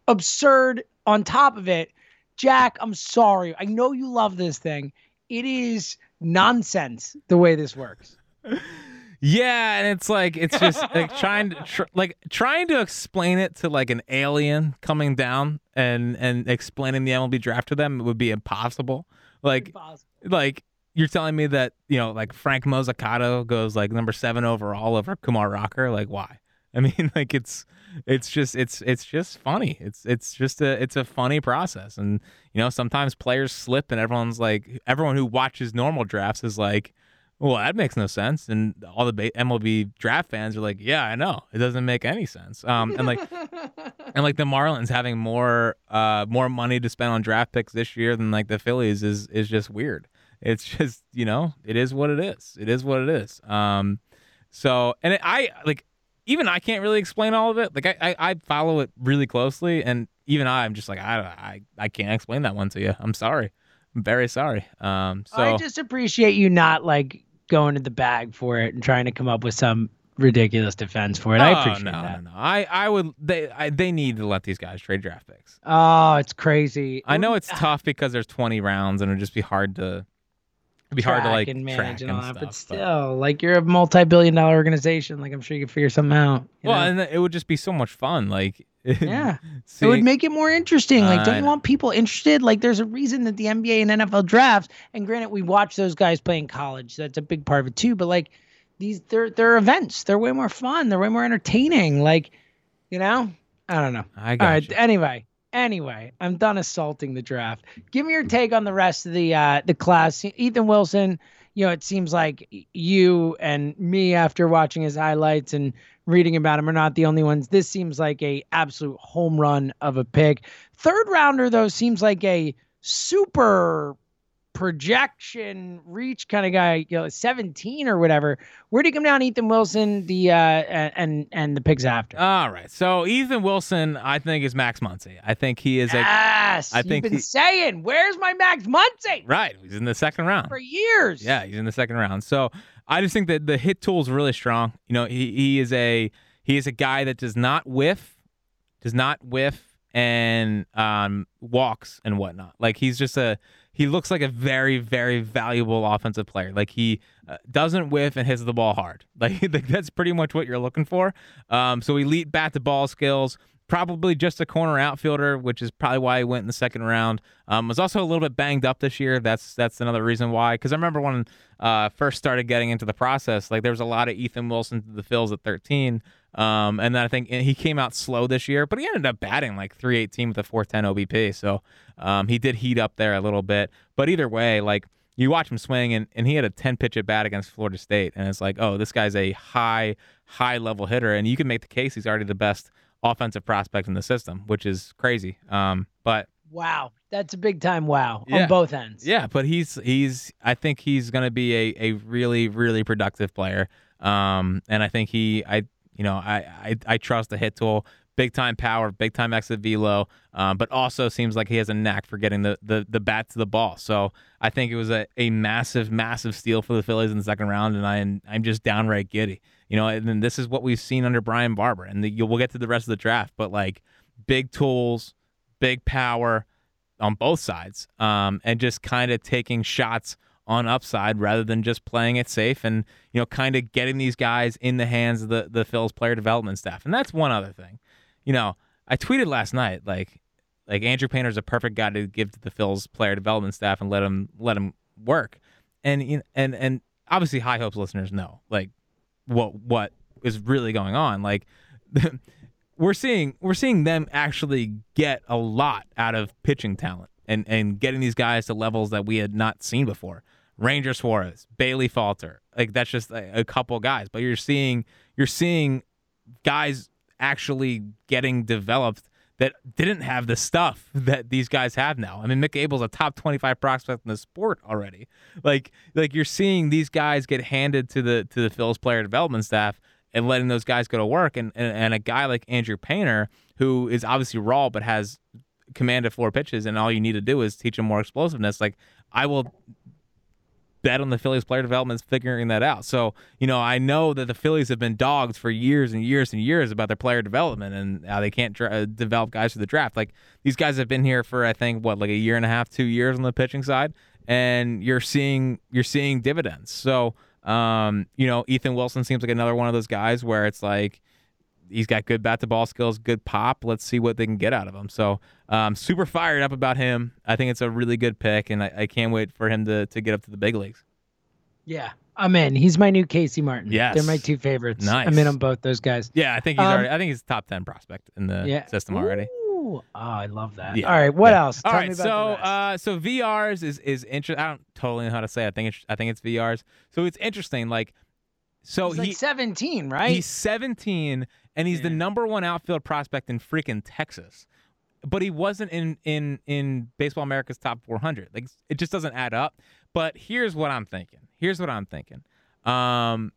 absurd on top of it. Jack i'm sorry. I know you love this thing. It is nonsense the way this works. Yeah, and it's like it's just like trying to tr- like trying to explain it to like an alien coming down and and explaining the MLB draft to them would be impossible. Like like you're telling me that you know like Frank Mozzicato goes like number seven overall over Kumar Rocker. Like why? I mean, like it's it's just it's it's just funny. It's it's just a it's a funny process, and you know sometimes players slip, and everyone's like everyone who watches normal drafts is like, well, that makes no sense, and all the ba- MLB draft fans are like, yeah, I know, it doesn't make any sense. Um, and like and like the Marlins having more uh more money to spend on draft picks this year than like the Phillies is is just weird. It's just you know it is what it is. It is what it is. Um, so and it, I like even I can't really explain all of it. Like I, I, I follow it really closely, and even I, I'm just like I, I, I can't explain that one to you. I'm sorry. I'm very sorry. Um, so I just appreciate you not like going to the bag for it and trying to come up with some ridiculous defense for it. I Oh, appreciate no, that. no, no. I, I would. They, I, they need to let these guys trade draft picks. Oh, it's crazy. I know it's tough because there's 20 rounds, and it'd just be hard to. It'd be hard to like and manage and all that, but still, like you're a multi-billion-dollar organization. Like I'm sure you could figure something out. Well, know? and it would just be so much fun. Like, yeah, see, it would make it more interesting. Like, don't you want people interested? Like, there's a reason that the NBA and NFL drafts. And granted, we watch those guys play in college. So that's a big part of it too. But like, these they're they're events. They're way more fun. They're way more entertaining. Like, you know, I don't know. I got right. you. Anyway, anyway, I'm done assaulting the draft. Give me your take on the rest of the uh, the class. Ethan Wilson. You know, it seems like you and me, after watching his highlights and reading about him, are not the only ones. This seems like a absolute home run of a pick. Third rounder though seems like a super projection reach kind of guy. You know, 17 or whatever. Where do you come down, Ethan Wilson? The uh, and and the pigs after. All right. So Ethan Wilson, I think is Max Muncy. I think he is a Yes, I you've been he- saying, "Where's my Max Muncy?" right. He's in the second round. for years. Yeah, he's in the second round. So I just think that the hit tool is really strong. You know, he, he is a he is a guy that does not whiff, does not whiff, and um, walks and whatnot. Like he's just a he looks like a very very valuable offensive player. Like he uh, doesn't whiff and hits the ball hard. Like, that's pretty much what you're looking for. Um, so elite bat to ball skills. Probably just a corner outfielder, which is probably why he went in the second round. Um, was also a little bit banged up this year. That's that's another reason why. Because I remember when uh, first started getting into the process, like there was a lot of Ethan Wilson to the Phils at 13, um, and then I think he came out slow this year, but he ended up batting like 318 with a 410 OBP. So um, he did heat up there a little bit. But either way, like you watch him swing, and, and he had a 10 pitch at bat against Florida State, and it's like, oh, this guy's a high high level hitter, and you can make the case he's already the best offensive prospect in the system, which is crazy. Um, but Wow, that's a big time wow Yeah. on both ends. yeah, but he's he's I think he's going to be a, a really really productive player. Um, and I think he I you know I I, I trust the hit tool. big time power, big time exit velo, um, but also seems like he has a knack for getting the, the the bat to the ball. So I think it was a, a massive, massive steal for the Phillies in the second round, and I I'm just downright giddy. You know, and this is what we've seen under Brian Barber, and the, we'll get to the rest of the draft, but like big tools, big power on both sides, um, and just kind of taking shots on upside rather than just playing it safe and you know kind of getting these guys in the hands of the the Phil's player development staff. And that's one other thing. You know, I tweeted last night like like Andrew Painter's a perfect guy to give to the Phil's player development staff and let him let him work. And you and and obviously high hopes listeners know like what what is really going on. Like we're seeing we're seeing them actually get a lot out of pitching talent and and getting these guys to levels that we had not seen before. Ranger Suarez, Bailey Falter. Like that's just a, a couple guys, but you're seeing you're seeing guys actually getting developed that didn't have the stuff that these guys have now. I mean, Mick Abel's a top 25 prospect in the sport already. Like, like you're seeing these guys get handed to the to the Phil's player development staff and letting those guys go to work. And, and and a guy like Andrew Painter, who is obviously raw but has command of four pitches, and all you need to do is teach him more explosiveness. Like, I will bet on the Phillies player development is figuring that out. So, you know, I know that the Phillies have been dogs for years and years and years about their player development and how they can't uh, develop guys for the draft. Like these guys have been here for I think what like a year and a half, 2 years on the pitching side and you're seeing you're seeing dividends. So, um, you know, Ethan Wilson seems like another one of those guys where it's like he's got good bat to ball skills, good pop. Let's see what they can get out of him. So, um, super fired up about him. I think it's a really good pick, and I, I can't wait for him to to get up to the big leagues. Yeah, I'm in. He's my new Casey Martin. Yes. they're my two favorites. Nice. I'm in on both those guys. Yeah, I think he's Um, already. I think he's top ten prospect in the Yeah. system already. Ooh, oh, I love that. Yeah. All right, what Yeah. else? All Tell right, me about so uh, so Viars is is interesting. I don't totally know how to say. It. I think it's I think it's Viars. So it's interesting. Like, so He's like 17, right? he's 17 and he's the number one outfield prospect in freaking Texas. But he wasn't in in in Baseball America's top 400. Like it just doesn't add up. But here's what I'm thinking. Here's what I'm thinking. Um,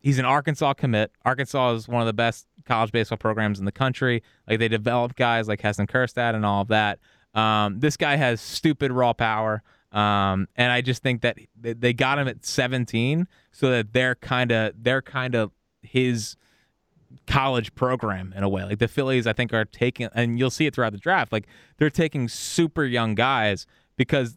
he's an Arkansas commit. Arkansas is one of the best college baseball programs in the country. Like they develop guys like Heston Kjerstad and all of that. Um, this guy has stupid raw power. Um, and I just think that they- they got him at 17 so that they're kind of they're kind of his college program in a way. Like the Phillies, I think are taking, and you'll see it throughout the draft. Like they're taking super young guys because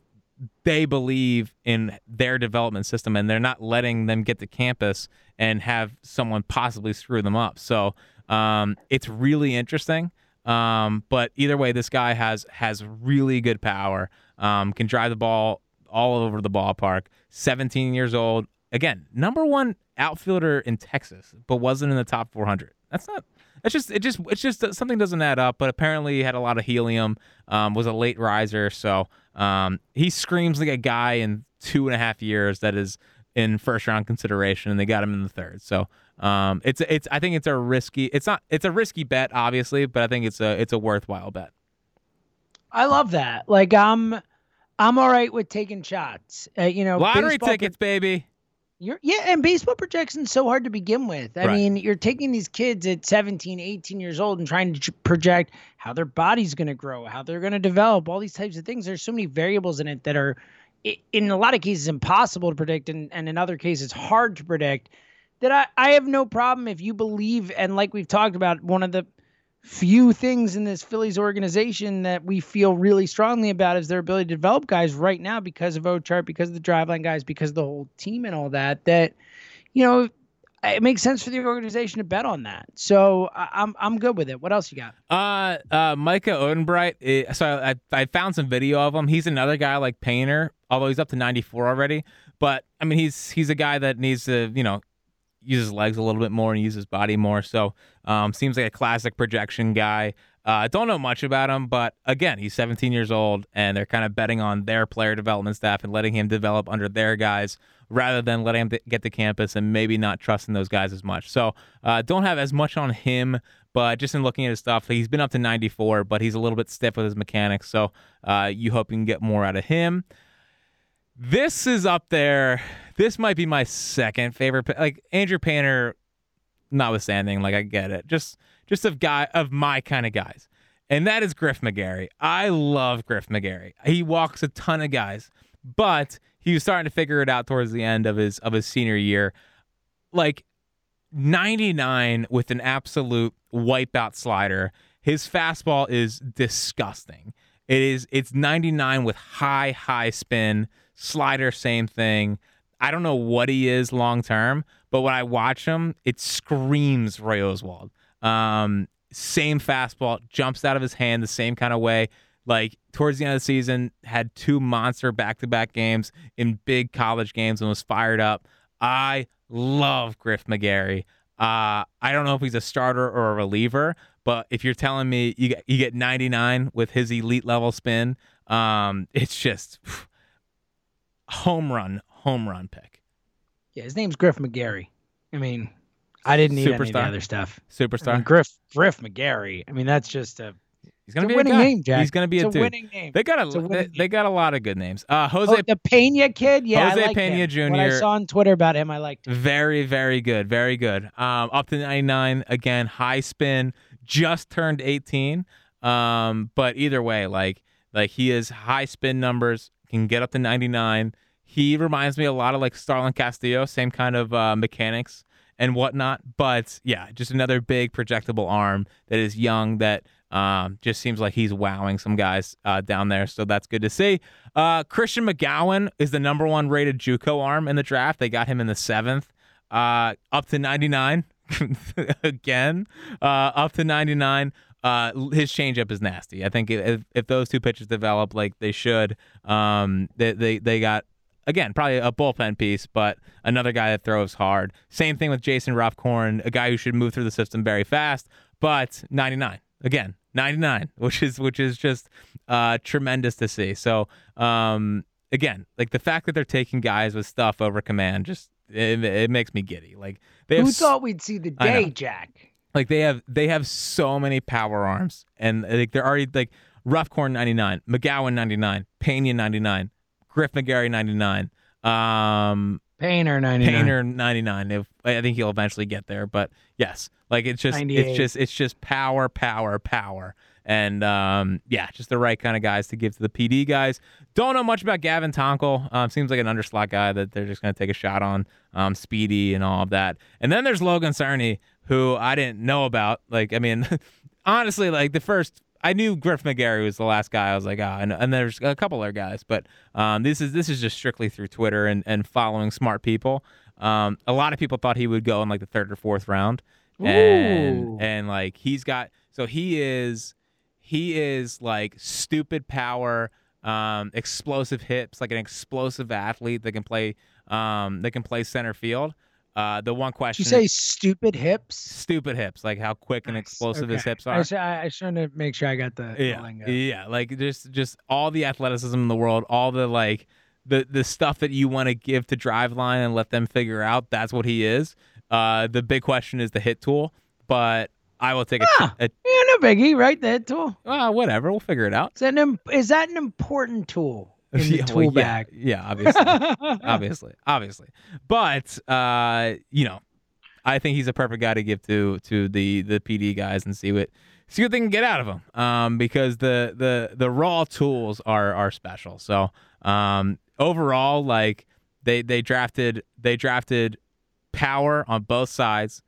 they believe in their development system and they're not letting them get to campus and have someone possibly screw them up. So um, it's really interesting. Um, but either way, this guy has has really good power. Um, can drive the ball all over the ballpark. 17 years old. Again, number one outfielder in Texas, but wasn't in the top 400. That's not. That's just. It just. It's just something doesn't add up. But apparently, he had a lot of helium. Um, was a late riser, so um, he screams like a guy in two and a half years that is in first round consideration, and they got him in the third. So um, it's it's. I think it's a risky. It's not. It's a risky bet, obviously, but I think it's a it's a worthwhile bet. I love that. Like I'm, I'm all right with taking shots. Uh, you know, Lottery tickets, baby. You're yeah, and baseball projection's so hard to begin with. I Right. mean, you're taking these kids at 17, 18 years old and trying to project how their body's going to grow, how they're going to develop, all these types of things. There's so many variables in it that are in a lot of cases impossible to predict and, and in other cases hard to predict. That I, I have no problem if you believe and like we've talked about one of the few things in this Phillies organization that we feel really strongly about is their ability to develop guys right now because of Ochart, because of the driveline guys, because of the whole team and all that. That you know, it makes sense for the organization to bet on that. So I'm I'm good with it. What else you got? Uh, uh, Micah Ottenbreit. eh, so I, I found some video of him. He's another guy like Painter, although he's up to 94 already. But I mean, he's he's a guy that needs to, you know, use his legs a little bit more and uses body more. So um, seems like a classic projection guy. I uh, don't know much about him, but again, he's 17 years old, and they're kind of betting on their player development staff and letting him develop under their guys rather than letting him get to campus and maybe not trusting those guys as much. So uh, don't have as much on him, but just in looking at his stuff, he's been up to 94, but he's a little bit stiff with his mechanics. So uh, you hope you can get more out of him. This is up there. This might be my second favorite. Like Andrew Painter notwithstanding, like I get it. Just just of guy of my kind of guys. And that is Griff McGarry. I love Griff McGarry. He walks a ton of guys, but he was starting to figure it out towards the end of his of his senior year. Like 99 with an absolute wipeout slider. His fastball is disgusting. It is it's 99 with high high spin, slider same thing. I don't know what he is long term, but when I watch him, it screams Roy Oswalt. Um, same fastball jumps out of his hand the same kind of way. Like towards the end of the season, had two monster back to back games in big college games and was fired up. I love Griff McGarry. Uh, I don't know if he's a starter or a reliever, but if you're telling me you get you get 99 with his elite level spin, um, it's just home run, home run pick. Yeah, his name's Griff McGarry. I mean, I didn't need any of the other stuff. Superstar. I mean, Griff Griff McGarry. I mean, that's just a he's gonna it's be a winning guy. name, Jack. He's gonna be it's a, dude. winning name. They got a a, they, they got a lot of good names. Uh, Jose Oh, the Pena kid, yeah, Jose I Pena him. Jr.. What I saw on Twitter about him, I liked. Him. Very, very good. Very good. Um, up to 99. Again, high spin. Just turned 18. Um, but either way, like like he is high spin numbers, can get up to 99. He reminds me a lot of like Starlin Castillo, same kind of uh, mechanics and whatnot. But yeah, just another big projectable arm that is young that um, just seems like he's wowing some guys uh, down there. So that's good to see. Uh, Christian McGowan is the number one rated JUCO arm in the draft. They got him in the seventh, uh, up to 99 again, uh, up to 99. Uh, his changeup is nasty. I think if, if those two pitches develop like they should, um, they, they, they got again, probably a bullpen piece, but another guy that throws hard. Same thing with Jason Ruffcorn, a guy who should move through the system very fast, but 99 again, 99, which is which is just uh, tremendous to see. So um, again, like the fact that they're taking guys with stuff over command, just it, it makes me giddy. Like they Who s- thought we'd see the day, Jack? like they have they have so many power arms and like they're already like Ruffcorn 99, McGowan 99, Pena 99, Griff McGarry 99, um Painter ninety nine. Painter 99. If I think he'll eventually get there, but yes, like it's just it's just it's just power, power, power. And um, yeah, just the right kind of guys to give to the PD guys. Don't know much about Gavin Tonkel. Um, seems like an underslot guy that they're just going to take a shot on. Um, speedy and all of that. And then there's Logan Cerny, who I didn't know about. Like, I mean, honestly, like the first, I knew Griff McGarry was the last guy. I was like, ah, and, and there's a couple other guys, but um, this is this is just strictly through Twitter and, and following smart people. Um, a lot of people thought he would go in like the third or fourth round, Ooh. and and like he's got so he is he is like stupid power, um, explosive hips, like an explosive athlete that can play um that can play center field. Uh, the one Did question you say stupid hips? stupid hips, like how quick and explosive his Okay. hips I, are. I, I was trying to make sure I got the, the Yeah, yeah, like just just all the athleticism in the world, all the like the the stuff that you want to give to Driveline and let them figure out. That's what he is. Uh, the big question is the hit tool, but I will take a, Ah. a Yeah, no biggie, right? That tool. well, whatever. We'll figure it out. Is that an, is that an important tool in the Yeah, well, tool yeah. Yeah, obviously. obviously, obviously. But uh, you know, I think he's a perfect guy to give to to the the PD guys and see what see what they can get out of him. Um, because the the the raw tools are are special. So um, overall, like they they drafted they drafted power on both sides.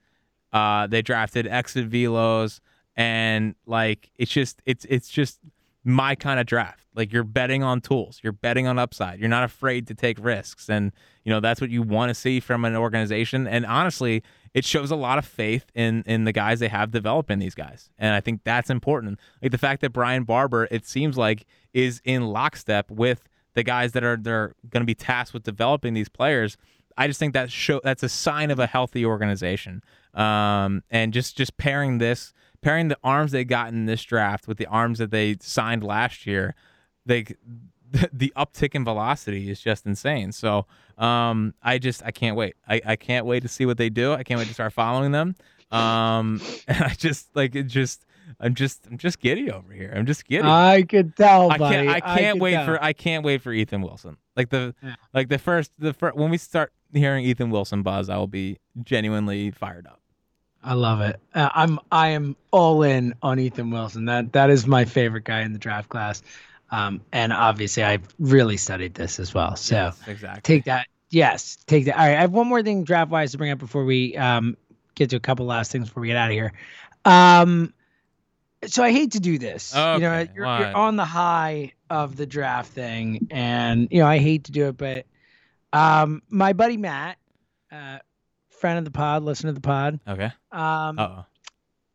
Uh, they drafted exit velos and like it's just it's it's just my kind of draft. Like you're betting on tools, you're betting on upside. You're not afraid to take risks, and you know that's what you want to see from an organization. And honestly, it shows a lot of faith in in the guys they have developing these guys, and I think that's important. Like the fact that Brian Barber, it seems like, is in lockstep with the guys that are they're going to be tasked with developing these players. I just think that show that's a sign of a healthy organization. Um, and just just pairing this, pairing the arms they got in this draft with the arms that they signed last year, they the, uptick in velocity is just insane. So um, I just I can't wait. I, I can't wait to see what they do. I can't wait to start following them. Um, and I just like it. Just I'm just I'm just giddy over here. I'm just giddy. I could tell, I can't. I can't could wait tell. for. I can't wait for Ethan Wilson. Like the, Yeah. like the first, the first when we start hearing Ethan Wilson buzz, I will be genuinely fired up. I love it. Uh, I'm I am all in on Ethan Wilson. That that is my favorite guy in the draft class. Um, and obviously I've really studied this as well. So Yes, exactly. take that. Yes, take that. All right, I have one more thing draft wise to bring up before we um get to a couple last things before we get out of here. Um, so I hate to do this. you know, you're, you're on the high of the draft thing, and you know I hate to do it, but um, my buddy Matt, uh, friend of the pod, listen to the pod. Okay. Um, oh.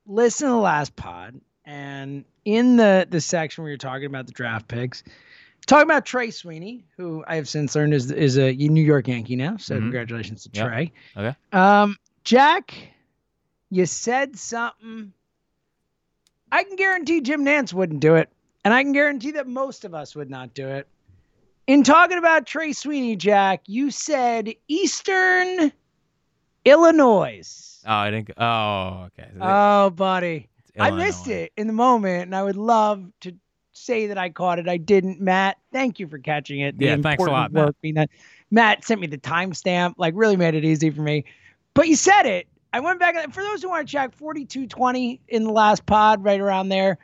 listen to the last pod, and in the the section where you're talking about the draft picks, talking about Trey Sweeney, who I have since learned is is a New York Yankee now. So Mhm. congratulations to Yep. Trey. Okay. Um, Jack, you said something. I can guarantee Jim Nantz wouldn't do it, and I can guarantee that most of us would not do it. In talking about Trey Sweeney, Jack, you said Eastern Illinois. Oh, I didn't. Oh, okay. So Oh, buddy. I missed it in the moment, and I would love to say that I caught it. I didn't. Matt, thank you for catching it. The Yeah, thanks a lot, Matt. done. Matt sent me the timestamp, like really made it easy for me. But you said it. I went back for those who want to check, 4220 in the last pod, right around there.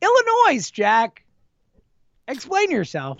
Illinois, Jack. Explain yourself.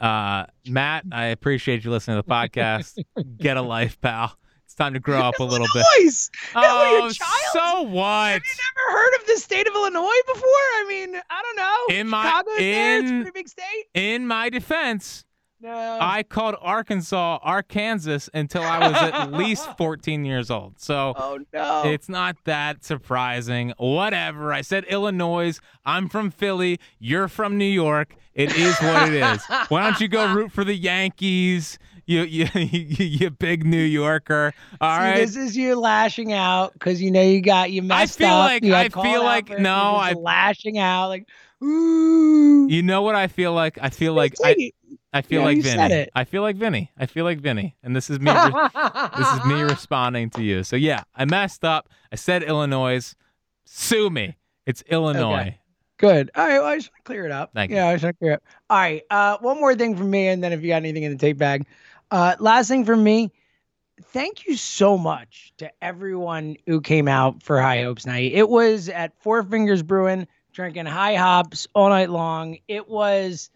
Uh, Matt, I appreciate you listening to the podcast. Get a life, pal. It's time to grow up a little bit. Illinois. Oh, what you, Oh, so what? Have you never heard of the state of Illinois before? I mean, I don't know. In my- Chicago's there. It's a pretty big state. In my defense, No. I called Arkansas Arkansas until I was at least 14 years old. So Oh no. it's not that surprising. Whatever. I said Illinois. I'm from Philly. You're from New York. It is what it is. Why don't you go root for the Yankees? You you you, you big New Yorker. All See, right. This is you lashing out because you know you got you messed feel up. like- I feel like- no, I- lashing out like ooh. You know what I feel like? I feel like I, I feel Yeah, like Vinny. I feel like Vinny. I feel like Vinny. And this is me re- this is me responding to you. So yeah, I messed up. I said Illinois. Sue me. It's Illinois. Good. All right. Well, I just want to clear it up. Thank you. yeah, I just want to clear it up. All right. Uh, one more thing from me, and then if you got anything in the tape bag. Uh, last thing from me. Thank you so much to everyone who came out for High Hopes Night. It was at Four Fingers Brewing, drinking high hops all night long. It was,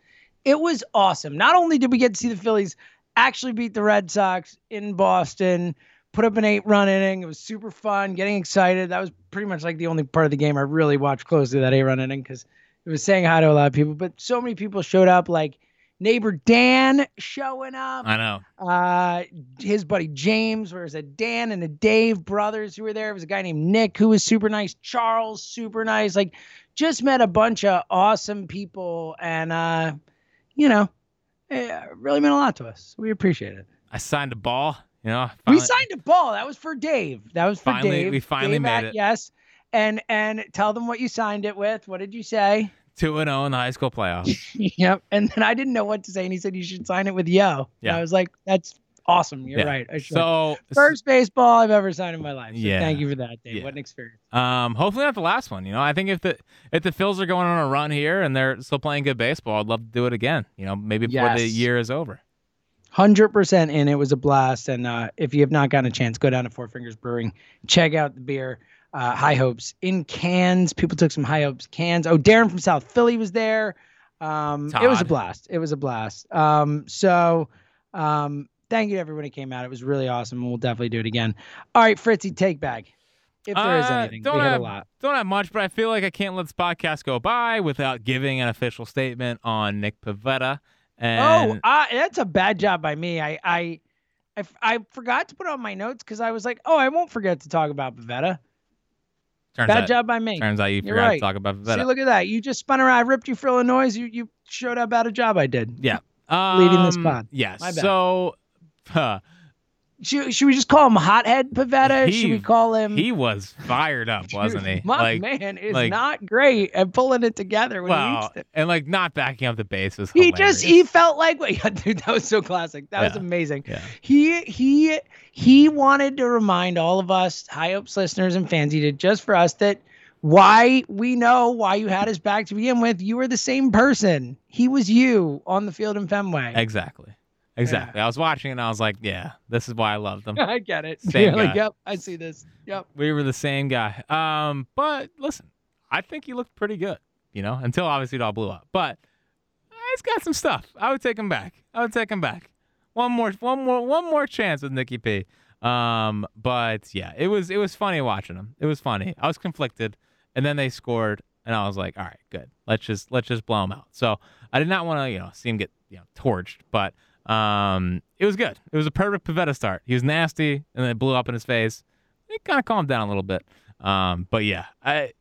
it was awesome. Not only did we get to see the Phillies actually beat the Red Sox in Boston, put up an eight run inning. It was super fun, getting excited. That was pretty much like the only part of the game I really watched closely that eight run inning because it was saying hi to a lot of people. But so many people showed up, like neighbor Dan showing up, I know. uh, his buddy James, where it was a Dan and a Dave brothers who were there. It was a guy named Nick who was super nice, Charles, super nice. Like, just met a bunch of awesome people, and uh, you know, it really meant a lot to us. We appreciate it. I signed a ball. You know. We signed a ball. That was for Dave. That was for Finally- Dave. we finally Dave made at- it. Yes. And and tell them what you signed it with. What did you say? Two and zero in the high school playoffs. yep. And then I didn't know what to say, and he said you should sign it with Yo. And Yeah. I was like, that's awesome. You're Yeah. right. I should. So First baseball I've ever signed in my life. So Yeah. Thank you for that, Dave. Yeah. What an experience. Um, hopefully not the last one. You know, I think if the if the Phils are going on a run here and they're still playing good baseball, I'd love to do it again. You know, maybe before the year is over. Hundred percent in. It was a blast. And uh, if you have not gotten a chance, go down to Four Fingers Brewing, check out the beer. Uh, High Hopes in cans. People took some High Hopes cans. Oh, Darren from South Philly was there. Um, it was a blast. It was a blast. Um, so um, thank you to everyone who came out. It was really awesome, and we'll definitely do it again. All right, Fritzy, take back. If there is Uh, anything, we don't had a have- lot. Don't have much, but I feel like I can't let this podcast go by without giving an official statement on Nick Pivetta. And Oh, uh, that's a bad job by me. I I I forgot to put on my notes because I was like, oh, I won't forget to talk about Pivetta. Turns Bad out, job by me. Turns out you You're forgot right. to talk about better. See, look at that. You just spun around. I ripped you for Illinois. You you showed up about a job I did. Yeah. leading this Um, pod. Yeah. My bad. So huh, Should, should we just call him Hothead Pivetta? should we call him? he was fired up, wasn't he? My like, man is like- not great at pulling it together when he well, reached and like not backing up the base was He just he felt like yeah, dude, that was so classic. That was amazing. yeah. He he he wanted to remind all of us, High Hopes listeners and fans, he did just for us that why we know why you had his back to begin with. You were the same person. He was you on the field in Fenway. Exactly. Exactly. I was watching and I was like, yeah, this is why I love them. I get it. Same You're like, guy. yep, I see this. Yep. we were the same guy. Um, but listen, I think he looked pretty good, you know, until obviously it all blew up. But he's got some stuff. I would take him back. I would take him back. One more, one more, one more chance with Nikki P. Um, but yeah, it was it was funny watching him. It was funny. I was conflicted, and then they scored, and I was like, all right, good. Let's just let's just blow him out. So I did not want to you know see him get you know torched, but um, it was good. It was a perfect Pivetta start. He was nasty, and then it blew up in his face. It kind of calmed down a little bit. Um, but yeah, I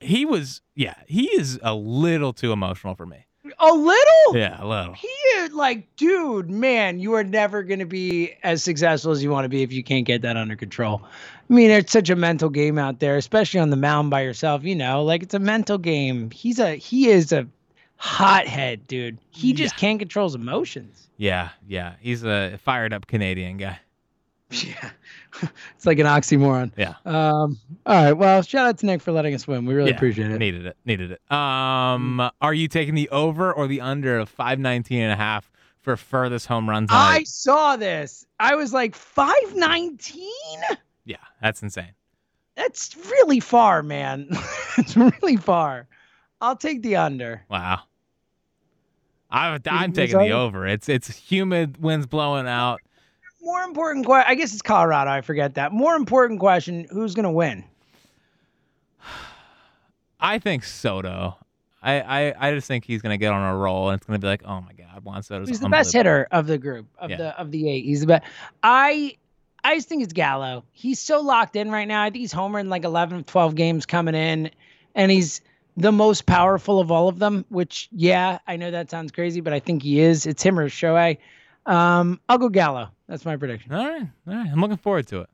he was yeah he is a little too emotional for me. A little? Yeah, a little. He is like, dude, man, you are never going to be as successful as you want to be if you can't get that under control. I mean, it's such a mental game out there, especially on the mound by yourself. You know, like it's a mental game. He's a he is a hothead, dude. He just can't control his emotions. Yeah, yeah. He's a fired up Canadian guy. Yeah, it's like an oxymoron. Yeah. Um. All right. Well, shout out to Nick for letting us win. We really Yeah, appreciate it. Needed it. Needed it. Um, are you taking the over or the under of 519 and a half for furthest home run tonight? I saw this. I was like five nineteen. Yeah, that's insane. That's really far, man. it's really far. I'll take the under. Wow. I, I'm taking the over. It's it's humid, winds blowing out. More important question. I guess it's Colorado. I forget that. More important question: Who's gonna win? I think Soto. I, I, I just think he's gonna get on a roll, and it's gonna be like, oh my god, Juan Soto's He's the best hitter of the group of Yeah. the of the eight. He's the best. I I just think it's Gallo. He's so locked in right now. I think he's homering like 11 of 12 games coming in, and he's the most powerful of all of them. Which yeah, I know that sounds crazy, but I think he is. It's him or Shohei. Um, I'll go Gallo. That's my prediction. All right, all right. I'm looking forward to it.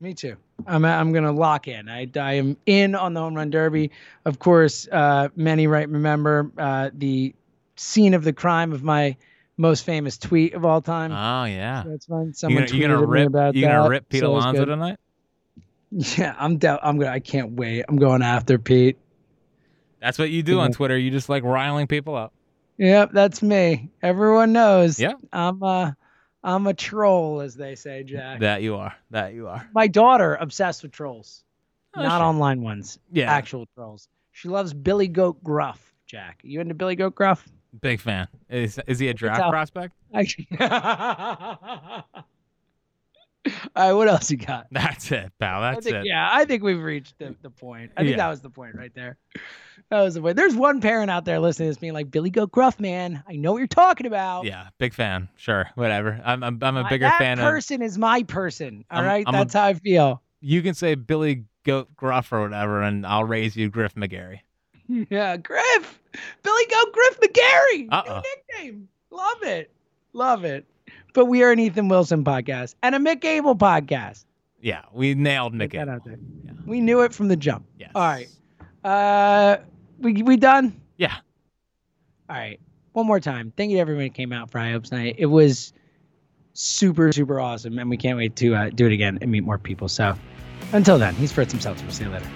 Me too. I'm I'm gonna lock in. I, I am in on the home run derby. Of course, uh, many right remember uh, the scene of the crime of my most famous tweet of all time. Oh yeah. So That's fun. You Someone gonna, you gonna tweeted me rip? about You gonna that, rip Pete so Alonso tonight? Yeah, I'm down. I'm gonna. I can't wait. I'm going after Pete. That's what you do on Twitter. You just like riling people up. Yep, that's me. Everyone knows. Yeah. I'm a, I'm a troll, as they say, Jack. That you are. That you are. My daughter obsessed with trolls, Oh, not sure. online ones. Yeah. Actual trolls. She loves Billy Goat Gruff. Jack, you into Billy Goat Gruff? Big fan. Is is he a draft how- prospect? Actually. All right, what else you got? That's it, pal. I That's think, it. Yeah, I think we've reached the, the point. I think Yeah. that was the point right there. That was the point. There's one parent out there listening to this being like, Billy Goat Gruff, man. I know what you're talking about. Yeah, big fan. Sure, whatever. I'm I'm, I'm a bigger that fan of. person is my person. All I'm- right? I'm a- That's how I feel. You can say Billy Goat Gruff or whatever, and I'll raise you Griff McGarry. Yeah, Griff. Billy Goat Griff McGarry. Uh-oh. nickname. Love it. Love it. But we are an Ethan Wilson podcast and a Mick Abel podcast. Yeah, we nailed Get Mick. that Abel. out there. Yeah. We knew it from the jump. Yes. All right. Uh, we we done. Yeah. All right. One more time. Thank you to everyone who came out for High Hopes Night. It was super super awesome, and we can't wait to uh, do it again and meet more people. So, until then, he's Fritz himself. We'll see you later.